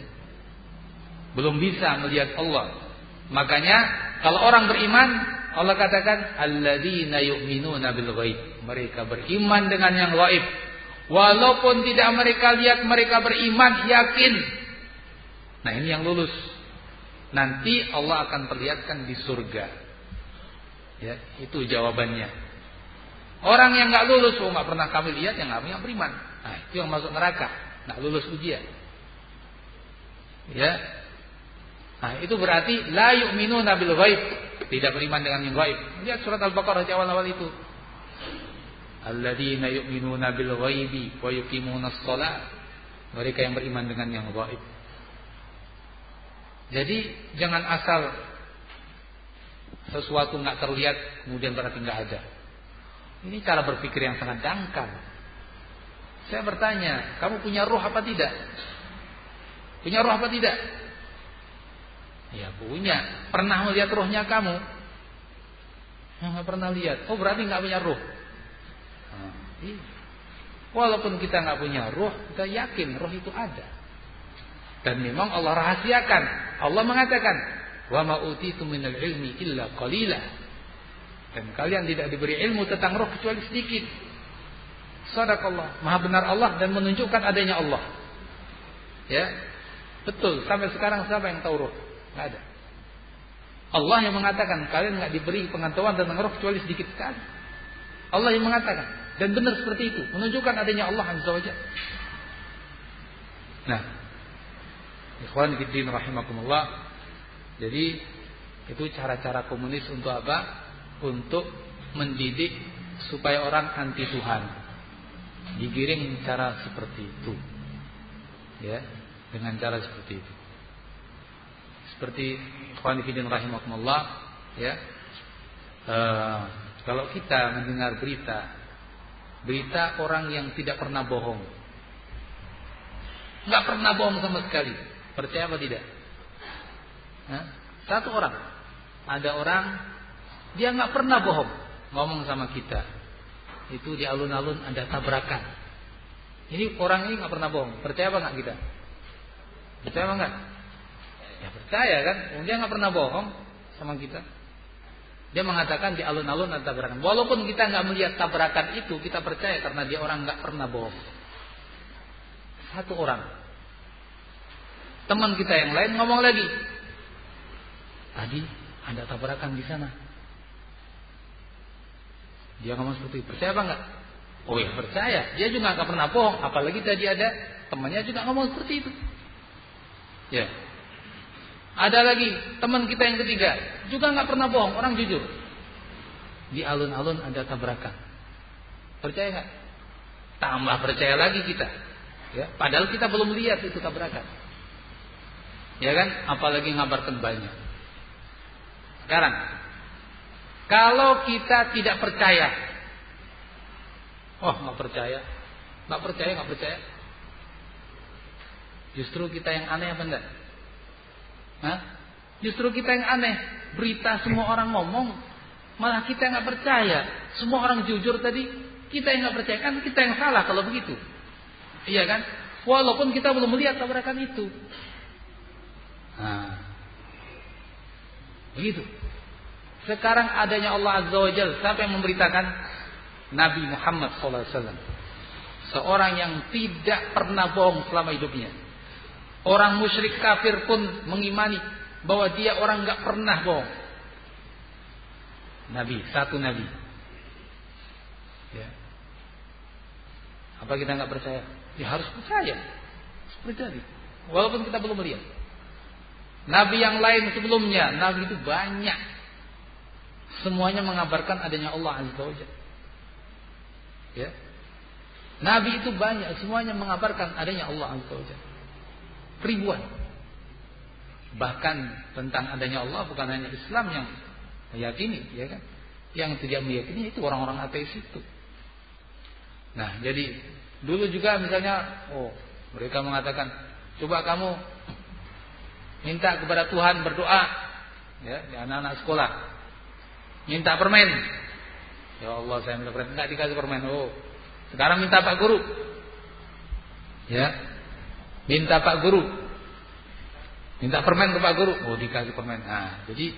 Belum bisa melihat Allah. Makanya kalau orang beriman Allah katakan alladzina yu'minuna bil ghaib. Mereka beriman dengan yang gaib. Walaupun tidak mereka lihat mereka beriman yakin. Nah, ini yang lulus. Nanti Allah akan perlihatkan di surga. Ya, itu jawabannya. Orang yang nggak lulus, oh nggak pernah kami lihat, yang nggak punya beriman. Nah, itu yang masuk neraka, nggak lulus ujian. Ya, nah itu berarti la yu'minu nabil ghaib, tidak beriman dengan yang gaib. Lihat surat Al-Baqarah di awal-awal itu. Alladzina yu'minuna bil ghaibi wa yuqimuna shalah. Mereka yang beriman dengan yang gaib. Jadi jangan asal sesuatu nggak terlihat kemudian berarti nggak ada. Ini cara berpikir yang sangat dangkal. Saya bertanya, kamu punya roh apa tidak? Punya roh apa tidak? Ya punya. Pernah melihat rohnya kamu? Nggak pernah lihat. Oh berarti nggak punya roh. Nah, iya. Walaupun kita nggak punya roh, kita yakin roh itu ada. Dan memang Allah rahasiakan. Allah mengatakan, "Wa ma utitu minal ilmi illa qalila." Dan kalian tidak diberi ilmu tentang roh kecuali sedikit. Sadaqallah, Maha benar Allah dan menunjukkan adanya Allah. Ya. Betul, sampai sekarang siapa yang tahu roh? Enggak ada. Allah yang mengatakan kalian nggak diberi pengetahuan tentang roh kecuali sedikit sekali. Allah yang mengatakan dan benar seperti itu menunjukkan adanya Allah Azza wa Nah, ikhwan fillah rahimakumullah. Jadi itu cara-cara komunis untuk apa? Untuk mendidik supaya orang anti Tuhan. Digiring cara seperti itu. Ya, dengan cara seperti itu seperti ikhwan fillah rahimakumullah ya e, kalau kita mendengar berita berita orang yang tidak pernah bohong nggak pernah bohong sama sekali percaya apa tidak Hah? satu orang ada orang dia nggak pernah bohong ngomong sama kita itu di alun-alun ada tabrakan ini orang ini nggak pernah bohong percaya apa nggak kita percaya apa nggak Ya percaya kan, dia nggak pernah bohong sama kita. Dia mengatakan di alun-alun ada tabrakan. Walaupun kita nggak melihat tabrakan itu, kita percaya karena dia orang nggak pernah bohong. Satu orang. Teman kita yang lain ngomong lagi. Tadi ada tabrakan di sana. Dia ngomong seperti itu. Percaya apa enggak? Oh ya percaya. Dia juga nggak pernah bohong. Apalagi tadi ada temannya juga ngomong seperti itu. Ya. Ada lagi teman kita yang ketiga juga nggak pernah bohong, orang jujur. Di alun-alun ada tabrakan. Percaya nggak? Tambah percaya lagi kita. Ya, padahal kita belum lihat itu tabrakan. Ya kan? Apalagi ngabarkan banyak. Sekarang, kalau kita tidak percaya, oh nggak percaya, nggak percaya, nggak percaya, justru kita yang aneh apa enggak? Hah? Justru kita yang aneh. Berita semua orang ngomong. Malah kita nggak percaya. Semua orang jujur tadi. Kita yang nggak percaya. Kan kita yang salah kalau begitu. Iya kan? Walaupun kita belum melihat tabrakan itu. Nah. Begitu. Sekarang adanya Allah Azza wa Jal. Siapa yang memberitakan? Nabi Muhammad SAW. Seorang yang tidak pernah bohong selama hidupnya. Orang musyrik kafir pun mengimani bahwa dia orang nggak pernah bohong. Nabi, satu nabi. Ya. Apa kita nggak percaya? Ya harus percaya. Seperti tadi. Walaupun kita belum melihat. Nabi yang lain sebelumnya, nabi itu banyak. Semuanya mengabarkan adanya Allah Azza wa Ya. Nabi itu banyak, semuanya mengabarkan adanya Allah Azza wa ribuan. Bahkan tentang adanya Allah bukan hanya Islam yang meyakini, ya kan? Yang tidak meyakini itu orang-orang ateis itu. Nah, jadi dulu juga misalnya, oh mereka mengatakan, coba kamu minta kepada Tuhan berdoa, ya, di anak-anak sekolah, minta permen. Ya Allah, saya minta permen, nggak dikasih permen. Oh, sekarang minta Pak Guru, ya, Minta Pak Guru. Minta permen ke Pak Guru. Oh dikasih permen. Nah jadi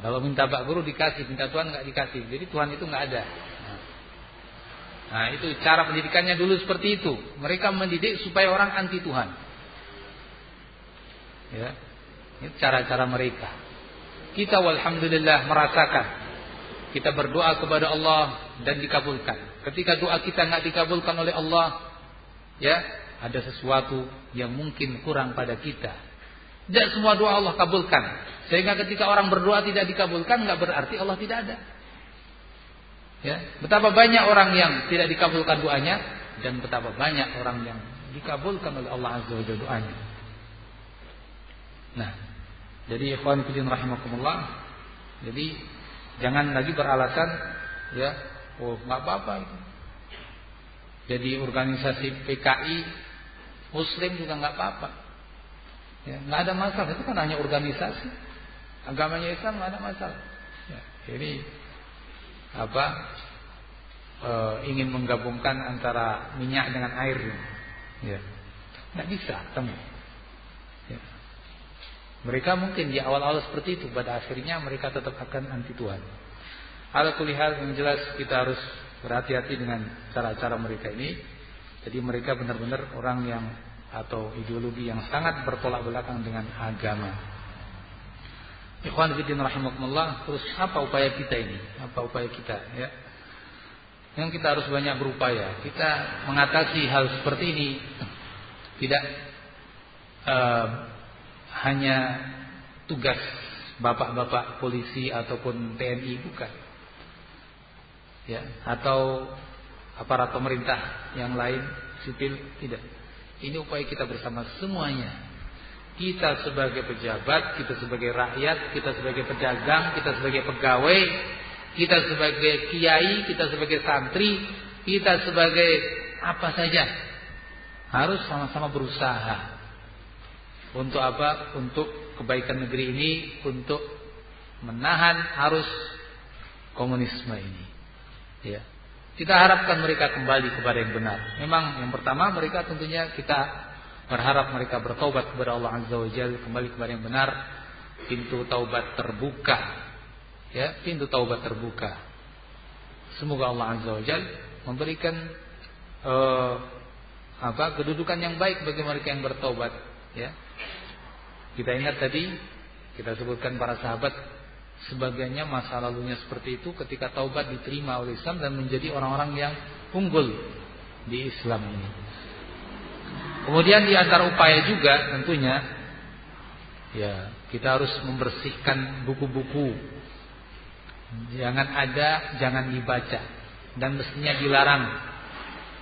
kalau minta Pak Guru dikasih, minta Tuhan nggak dikasih. Jadi Tuhan itu nggak ada. Nah itu cara pendidikannya dulu seperti itu. Mereka mendidik supaya orang anti Tuhan. Ya, ini cara-cara mereka. Kita walhamdulillah merasakan kita berdoa kepada Allah dan dikabulkan. Ketika doa kita nggak dikabulkan oleh Allah, ya ada sesuatu yang mungkin kurang pada kita. Tidak semua doa Allah kabulkan. Sehingga ketika orang berdoa tidak dikabulkan, nggak berarti Allah tidak ada. Ya, betapa banyak orang yang tidak dikabulkan doanya dan betapa banyak orang yang dikabulkan oleh Allah Azza wa doanya. Nah, jadi ikhwan fillah rahimakumullah. Jadi jangan lagi beralasan ya, oh nggak apa-apa itu. Jadi organisasi PKI Muslim juga nggak apa-apa. Ya, nggak ada masalah. Itu kan hanya organisasi. Agamanya Islam nggak ada masalah. Ya, jadi apa? E, ingin menggabungkan antara minyak dengan air. Ya, nggak bisa temu. Mereka mungkin di awal-awal seperti itu, pada akhirnya mereka tetap akan anti Tuhan. Ala kulihal yang jelas kita harus berhati-hati dengan cara-cara mereka ini. Jadi mereka benar-benar orang yang atau ideologi yang sangat bertolak belakang dengan agama. Ikhwan fillah rahimakumullah, terus apa upaya kita ini? Apa upaya kita ya? Yang kita harus banyak berupaya. Kita mengatasi hal seperti ini tidak uh, hanya tugas bapak-bapak polisi ataupun TNI bukan. Ya, atau aparat pemerintah yang lain sipil tidak. Ini upaya kita bersama semuanya. Kita sebagai pejabat, kita sebagai rakyat, kita sebagai pedagang, kita sebagai pegawai, kita sebagai kiai, kita sebagai santri, kita sebagai apa saja harus sama-sama berusaha untuk apa? Untuk kebaikan negeri ini, untuk menahan arus komunisme ini. Ya. Kita harapkan mereka kembali kepada yang benar. Memang yang pertama mereka tentunya kita berharap mereka bertaubat kepada Allah Azza wa Jalla, kembali kepada yang benar. Pintu taubat terbuka. Ya, pintu taubat terbuka. Semoga Allah Azza wa Jalla memberikan uh, apa kedudukan yang baik bagi mereka yang bertaubat, ya. Kita ingat tadi kita sebutkan para sahabat sebagiannya masa lalunya seperti itu ketika taubat diterima oleh Islam dan menjadi orang-orang yang unggul di Islam ini. Kemudian di antara upaya juga tentunya ya kita harus membersihkan buku-buku. Jangan ada, jangan dibaca dan mestinya dilarang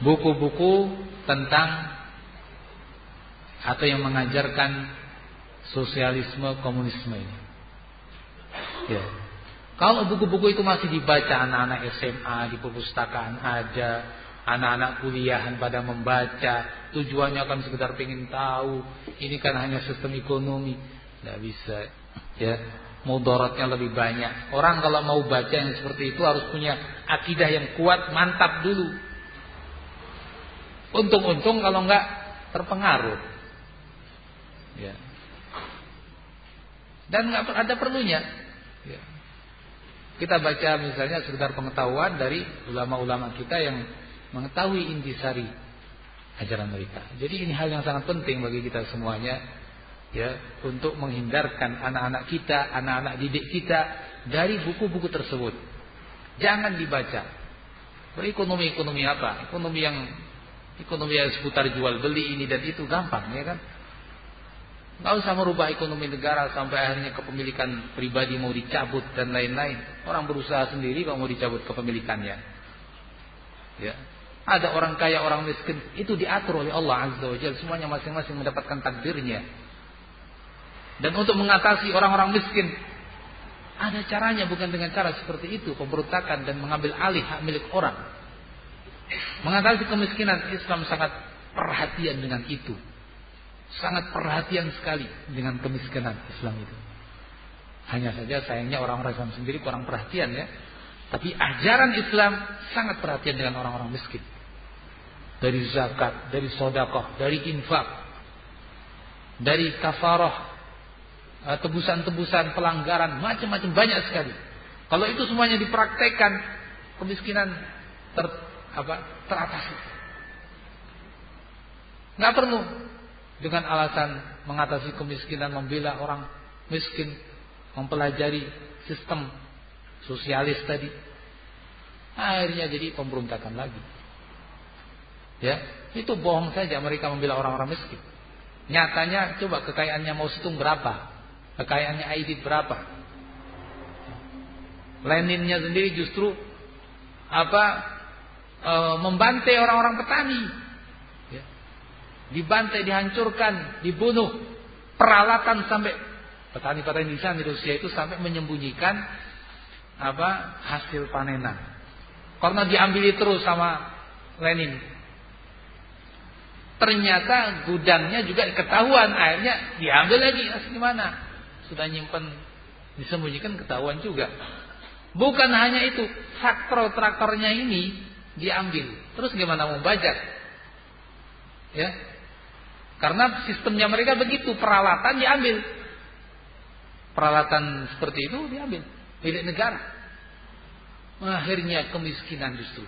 buku-buku tentang atau yang mengajarkan sosialisme komunisme ini. Ya. Kalau buku-buku itu masih dibaca anak-anak SMA di perpustakaan ada, anak-anak kuliahan pada membaca, tujuannya akan sekedar pengen tahu, ini kan hanya sistem ekonomi, tidak bisa. Ya, mudaratnya lebih banyak. Orang kalau mau baca yang seperti itu harus punya akidah yang kuat, mantap dulu. Untung-untung kalau enggak terpengaruh. Ya. Dan nggak ada perlunya. Ya. Kita baca misalnya sekedar pengetahuan dari ulama-ulama kita yang mengetahui intisari ajaran mereka. Jadi ini hal yang sangat penting bagi kita semuanya ya untuk menghindarkan anak-anak kita, anak-anak didik kita dari buku-buku tersebut. Jangan dibaca. Berekonomi-ekonomi apa? Ekonomi yang ekonomi yang seputar jual beli ini dan itu gampang ya kan? Nggak usah merubah ekonomi negara sampai akhirnya kepemilikan pribadi mau dicabut dan lain-lain. Orang berusaha sendiri kalau mau dicabut kepemilikannya. Ya. Ada orang kaya, orang miskin, itu diatur oleh Allah Azza wa Jalla. Semuanya masing-masing mendapatkan takdirnya. Dan untuk mengatasi orang-orang miskin, ada caranya bukan dengan cara seperti itu, pemberontakan dan mengambil alih hak milik orang. Mengatasi kemiskinan Islam sangat perhatian dengan itu sangat perhatian sekali dengan kemiskinan Islam itu. Hanya saja sayangnya orang-orang Islam sendiri kurang perhatian ya. Tapi ajaran Islam sangat perhatian dengan orang-orang miskin. Dari zakat, dari sodakoh, dari infak, dari kafarah, eh, tebusan-tebusan pelanggaran, macam-macam banyak sekali. Kalau itu semuanya dipraktekkan, kemiskinan ter, apa, teratasi. Nggak perlu dengan alasan mengatasi kemiskinan, membela orang miskin, mempelajari sistem sosialis tadi. Akhirnya jadi pemberontakan lagi. Ya, itu bohong saja mereka membela orang-orang miskin. Nyatanya coba kekayaannya mau hitung berapa? Kekayaannya Aidit berapa? Leninnya sendiri justru apa? E, membantai orang-orang petani dibantai, dihancurkan, dibunuh, peralatan sampai petani-petani di sana di Rusia itu sampai menyembunyikan apa hasil panenan. Karena diambil terus sama Lenin. Ternyata gudangnya juga ketahuan, akhirnya diambil lagi. Asli mana? Sudah nyimpen disembunyikan ketahuan juga. Bukan hanya itu, traktor-traktornya ini diambil. Terus gimana mau bajak? Ya, karena sistemnya mereka begitu, peralatan diambil. peralatan seperti itu diambil milik negara. Akhirnya kemiskinan justru.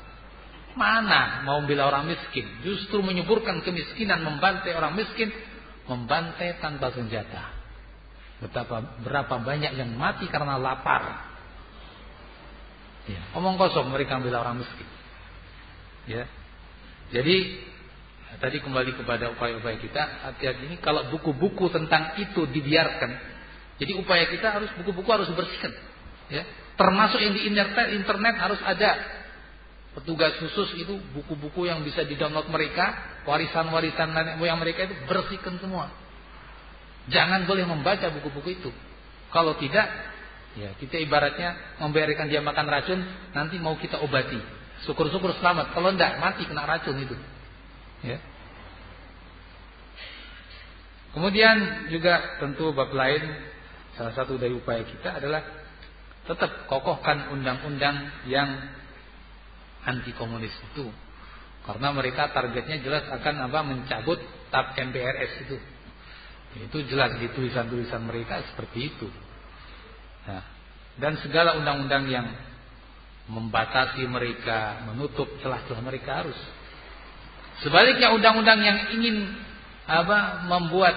Mana mau membela orang miskin? Justru menyuburkan kemiskinan, membantai orang miskin, membantai tanpa senjata. Betapa berapa banyak yang mati karena lapar. Ya, omong kosong mereka membela orang miskin. Ya. Jadi tadi kembali kepada upaya-upaya kita, hati-hati ini kalau buku-buku tentang itu dibiarkan. Jadi upaya kita harus buku-buku harus bersihkan. Ya. Termasuk yang di internet, internet harus ada petugas khusus itu buku-buku yang bisa di-download mereka, warisan-warisan nenek moyang mereka itu bersihkan semua. Jangan boleh membaca buku-buku itu. Kalau tidak, ya kita ibaratnya membiarkan dia makan racun, nanti mau kita obati. Syukur-syukur selamat. Kalau tidak, mati kena racun itu. Ya. Kemudian juga tentu bab lain salah satu dari upaya kita adalah tetap kokohkan undang-undang yang anti komunis itu. Karena mereka targetnya jelas akan apa mencabut TAP MPRS itu. Itu jelas di tulisan-tulisan mereka seperti itu. Nah, dan segala undang-undang yang membatasi mereka, menutup celah-celah mereka harus. Sebaliknya undang-undang yang ingin apa membuat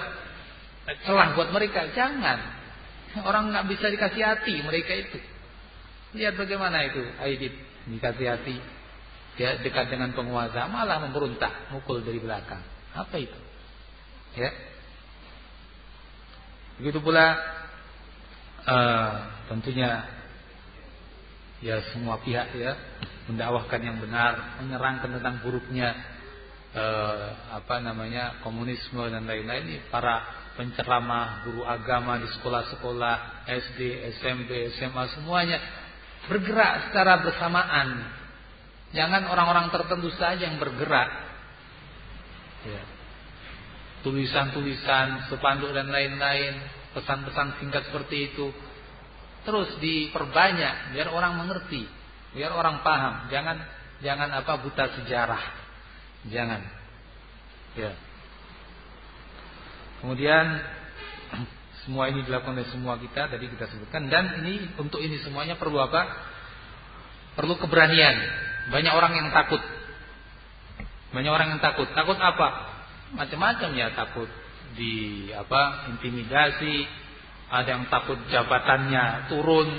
celah buat mereka jangan. Orang nggak bisa dikasih hati mereka itu. Lihat bagaimana itu Aidit dikasih hati ya dekat dengan penguasa malah memberontak mukul dari belakang apa itu ya begitu pula uh, tentunya ya semua pihak ya mendakwahkan yang benar menyerang tentang buruknya uh, apa namanya komunisme dan lain-lain para penceramah guru agama di sekolah-sekolah SD SMP SMA semuanya bergerak secara bersamaan Jangan orang-orang tertentu saja yang bergerak. Ya. Tulisan-tulisan, sepanduk dan lain-lain, pesan-pesan singkat seperti itu terus diperbanyak biar orang mengerti, biar orang paham. Jangan jangan apa buta sejarah. Jangan. Ya. Kemudian (clears throat) semua ini dilakukan oleh semua kita tadi kita sebutkan dan ini untuk ini semuanya perlu apa? Perlu keberanian banyak orang yang takut. Banyak orang yang takut. Takut apa? Macam-macam ya takut di apa? intimidasi, ada yang takut jabatannya turun,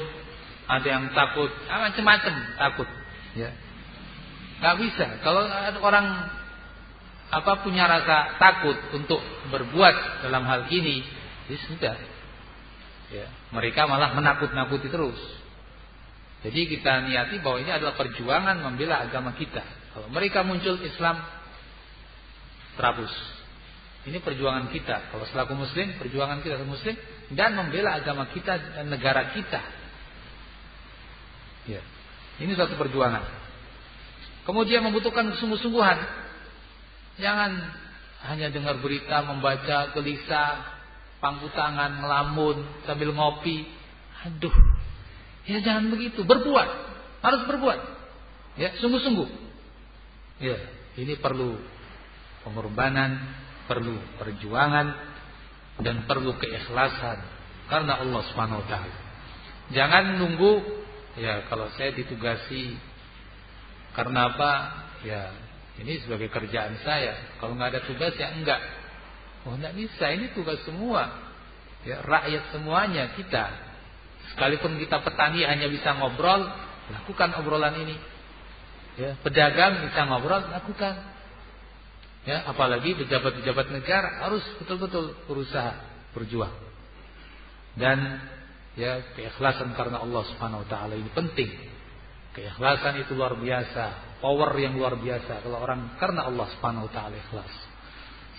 ada yang takut ah, macam-macam takut, ya. Gak bisa. Kalau orang apa punya rasa takut untuk berbuat dalam hal ini, ya sudah. Ya, mereka malah menakut-nakuti terus. Jadi kita niati bahwa ini adalah perjuangan membela agama kita. Kalau mereka muncul Islam terhapus. Ini perjuangan kita. Kalau selaku muslim, perjuangan kita sebagai muslim dan membela agama kita dan negara kita. Ya. Ini satu perjuangan. Kemudian membutuhkan kesungguh-sungguhan. Jangan hanya dengar berita, membaca, gelisah, pangku tangan, ngelamun sambil ngopi. Aduh, Ya jangan begitu, berbuat. Harus berbuat. Ya, sungguh-sungguh. Ya, ini perlu pengorbanan, perlu perjuangan dan perlu keikhlasan karena Allah taala. Jangan nunggu ya kalau saya ditugasi karena apa? Ya, ini sebagai kerjaan saya. Kalau nggak ada tugas ya enggak. Oh, enggak bisa. Ini tugas semua. Ya, rakyat semuanya kita Sekalipun kita petani hanya bisa ngobrol, lakukan obrolan ini. Ya, pedagang bisa ngobrol, lakukan. Ya, apalagi pejabat-pejabat negara harus betul-betul berusaha berjuang. Dan ya keikhlasan karena Allah Subhanahu wa taala ini penting. Keikhlasan itu luar biasa, power yang luar biasa kalau orang karena Allah Subhanahu wa taala ikhlas.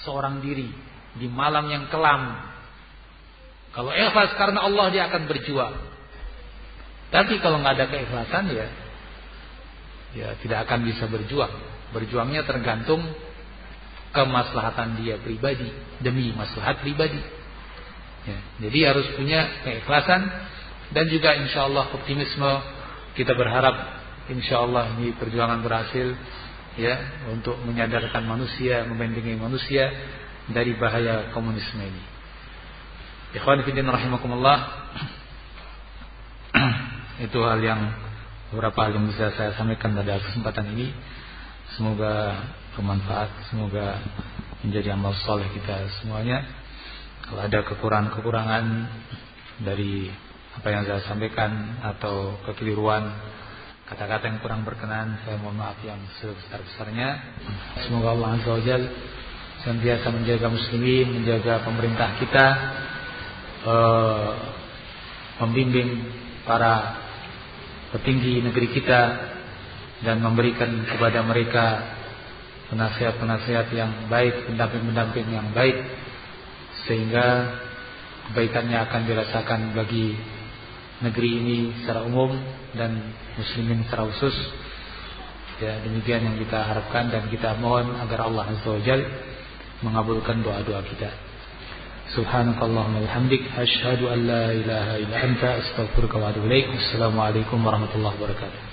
Seorang diri di malam yang kelam kalau ikhlas karena Allah dia akan berjuang. Tapi kalau nggak ada keikhlasan ya, ya tidak akan bisa berjuang. Berjuangnya tergantung kemaslahatan dia pribadi demi maslahat pribadi. Ya, jadi harus punya keikhlasan dan juga insya Allah optimisme. Kita berharap insya Allah ini perjuangan berhasil ya untuk menyadarkan manusia, membentengi manusia dari bahaya komunisme ini. Ikhwan fillah rahimakumullah. (clears throat) Itu hal yang beberapa hal yang bisa saya sampaikan pada kesempatan ini. Semoga bermanfaat, semoga menjadi amal soleh kita semuanya. Kalau ada kekurangan-kekurangan dari apa yang saya sampaikan atau kekeliruan kata-kata yang kurang berkenan, saya mohon maaf yang sebesar-besarnya. Semoga Allah Azza wa Jalla senantiasa menjaga muslimin, menjaga pemerintah kita, uh, membimbing para petinggi negeri kita dan memberikan kepada mereka penasihat-penasihat yang baik, pendamping-pendamping yang baik sehingga kebaikannya akan dirasakan bagi negeri ini secara umum dan muslimin secara khusus. Ya, demikian yang kita harapkan dan kita mohon agar Allah Azza wa Jalla mengabulkan doa-doa kita. Subhanakallahumma wabihamdik asyhadu an la ilaha illa anta astaghfiruka wa atubu ilaik. Assalamualaikum warahmatullahi wabarakatuh.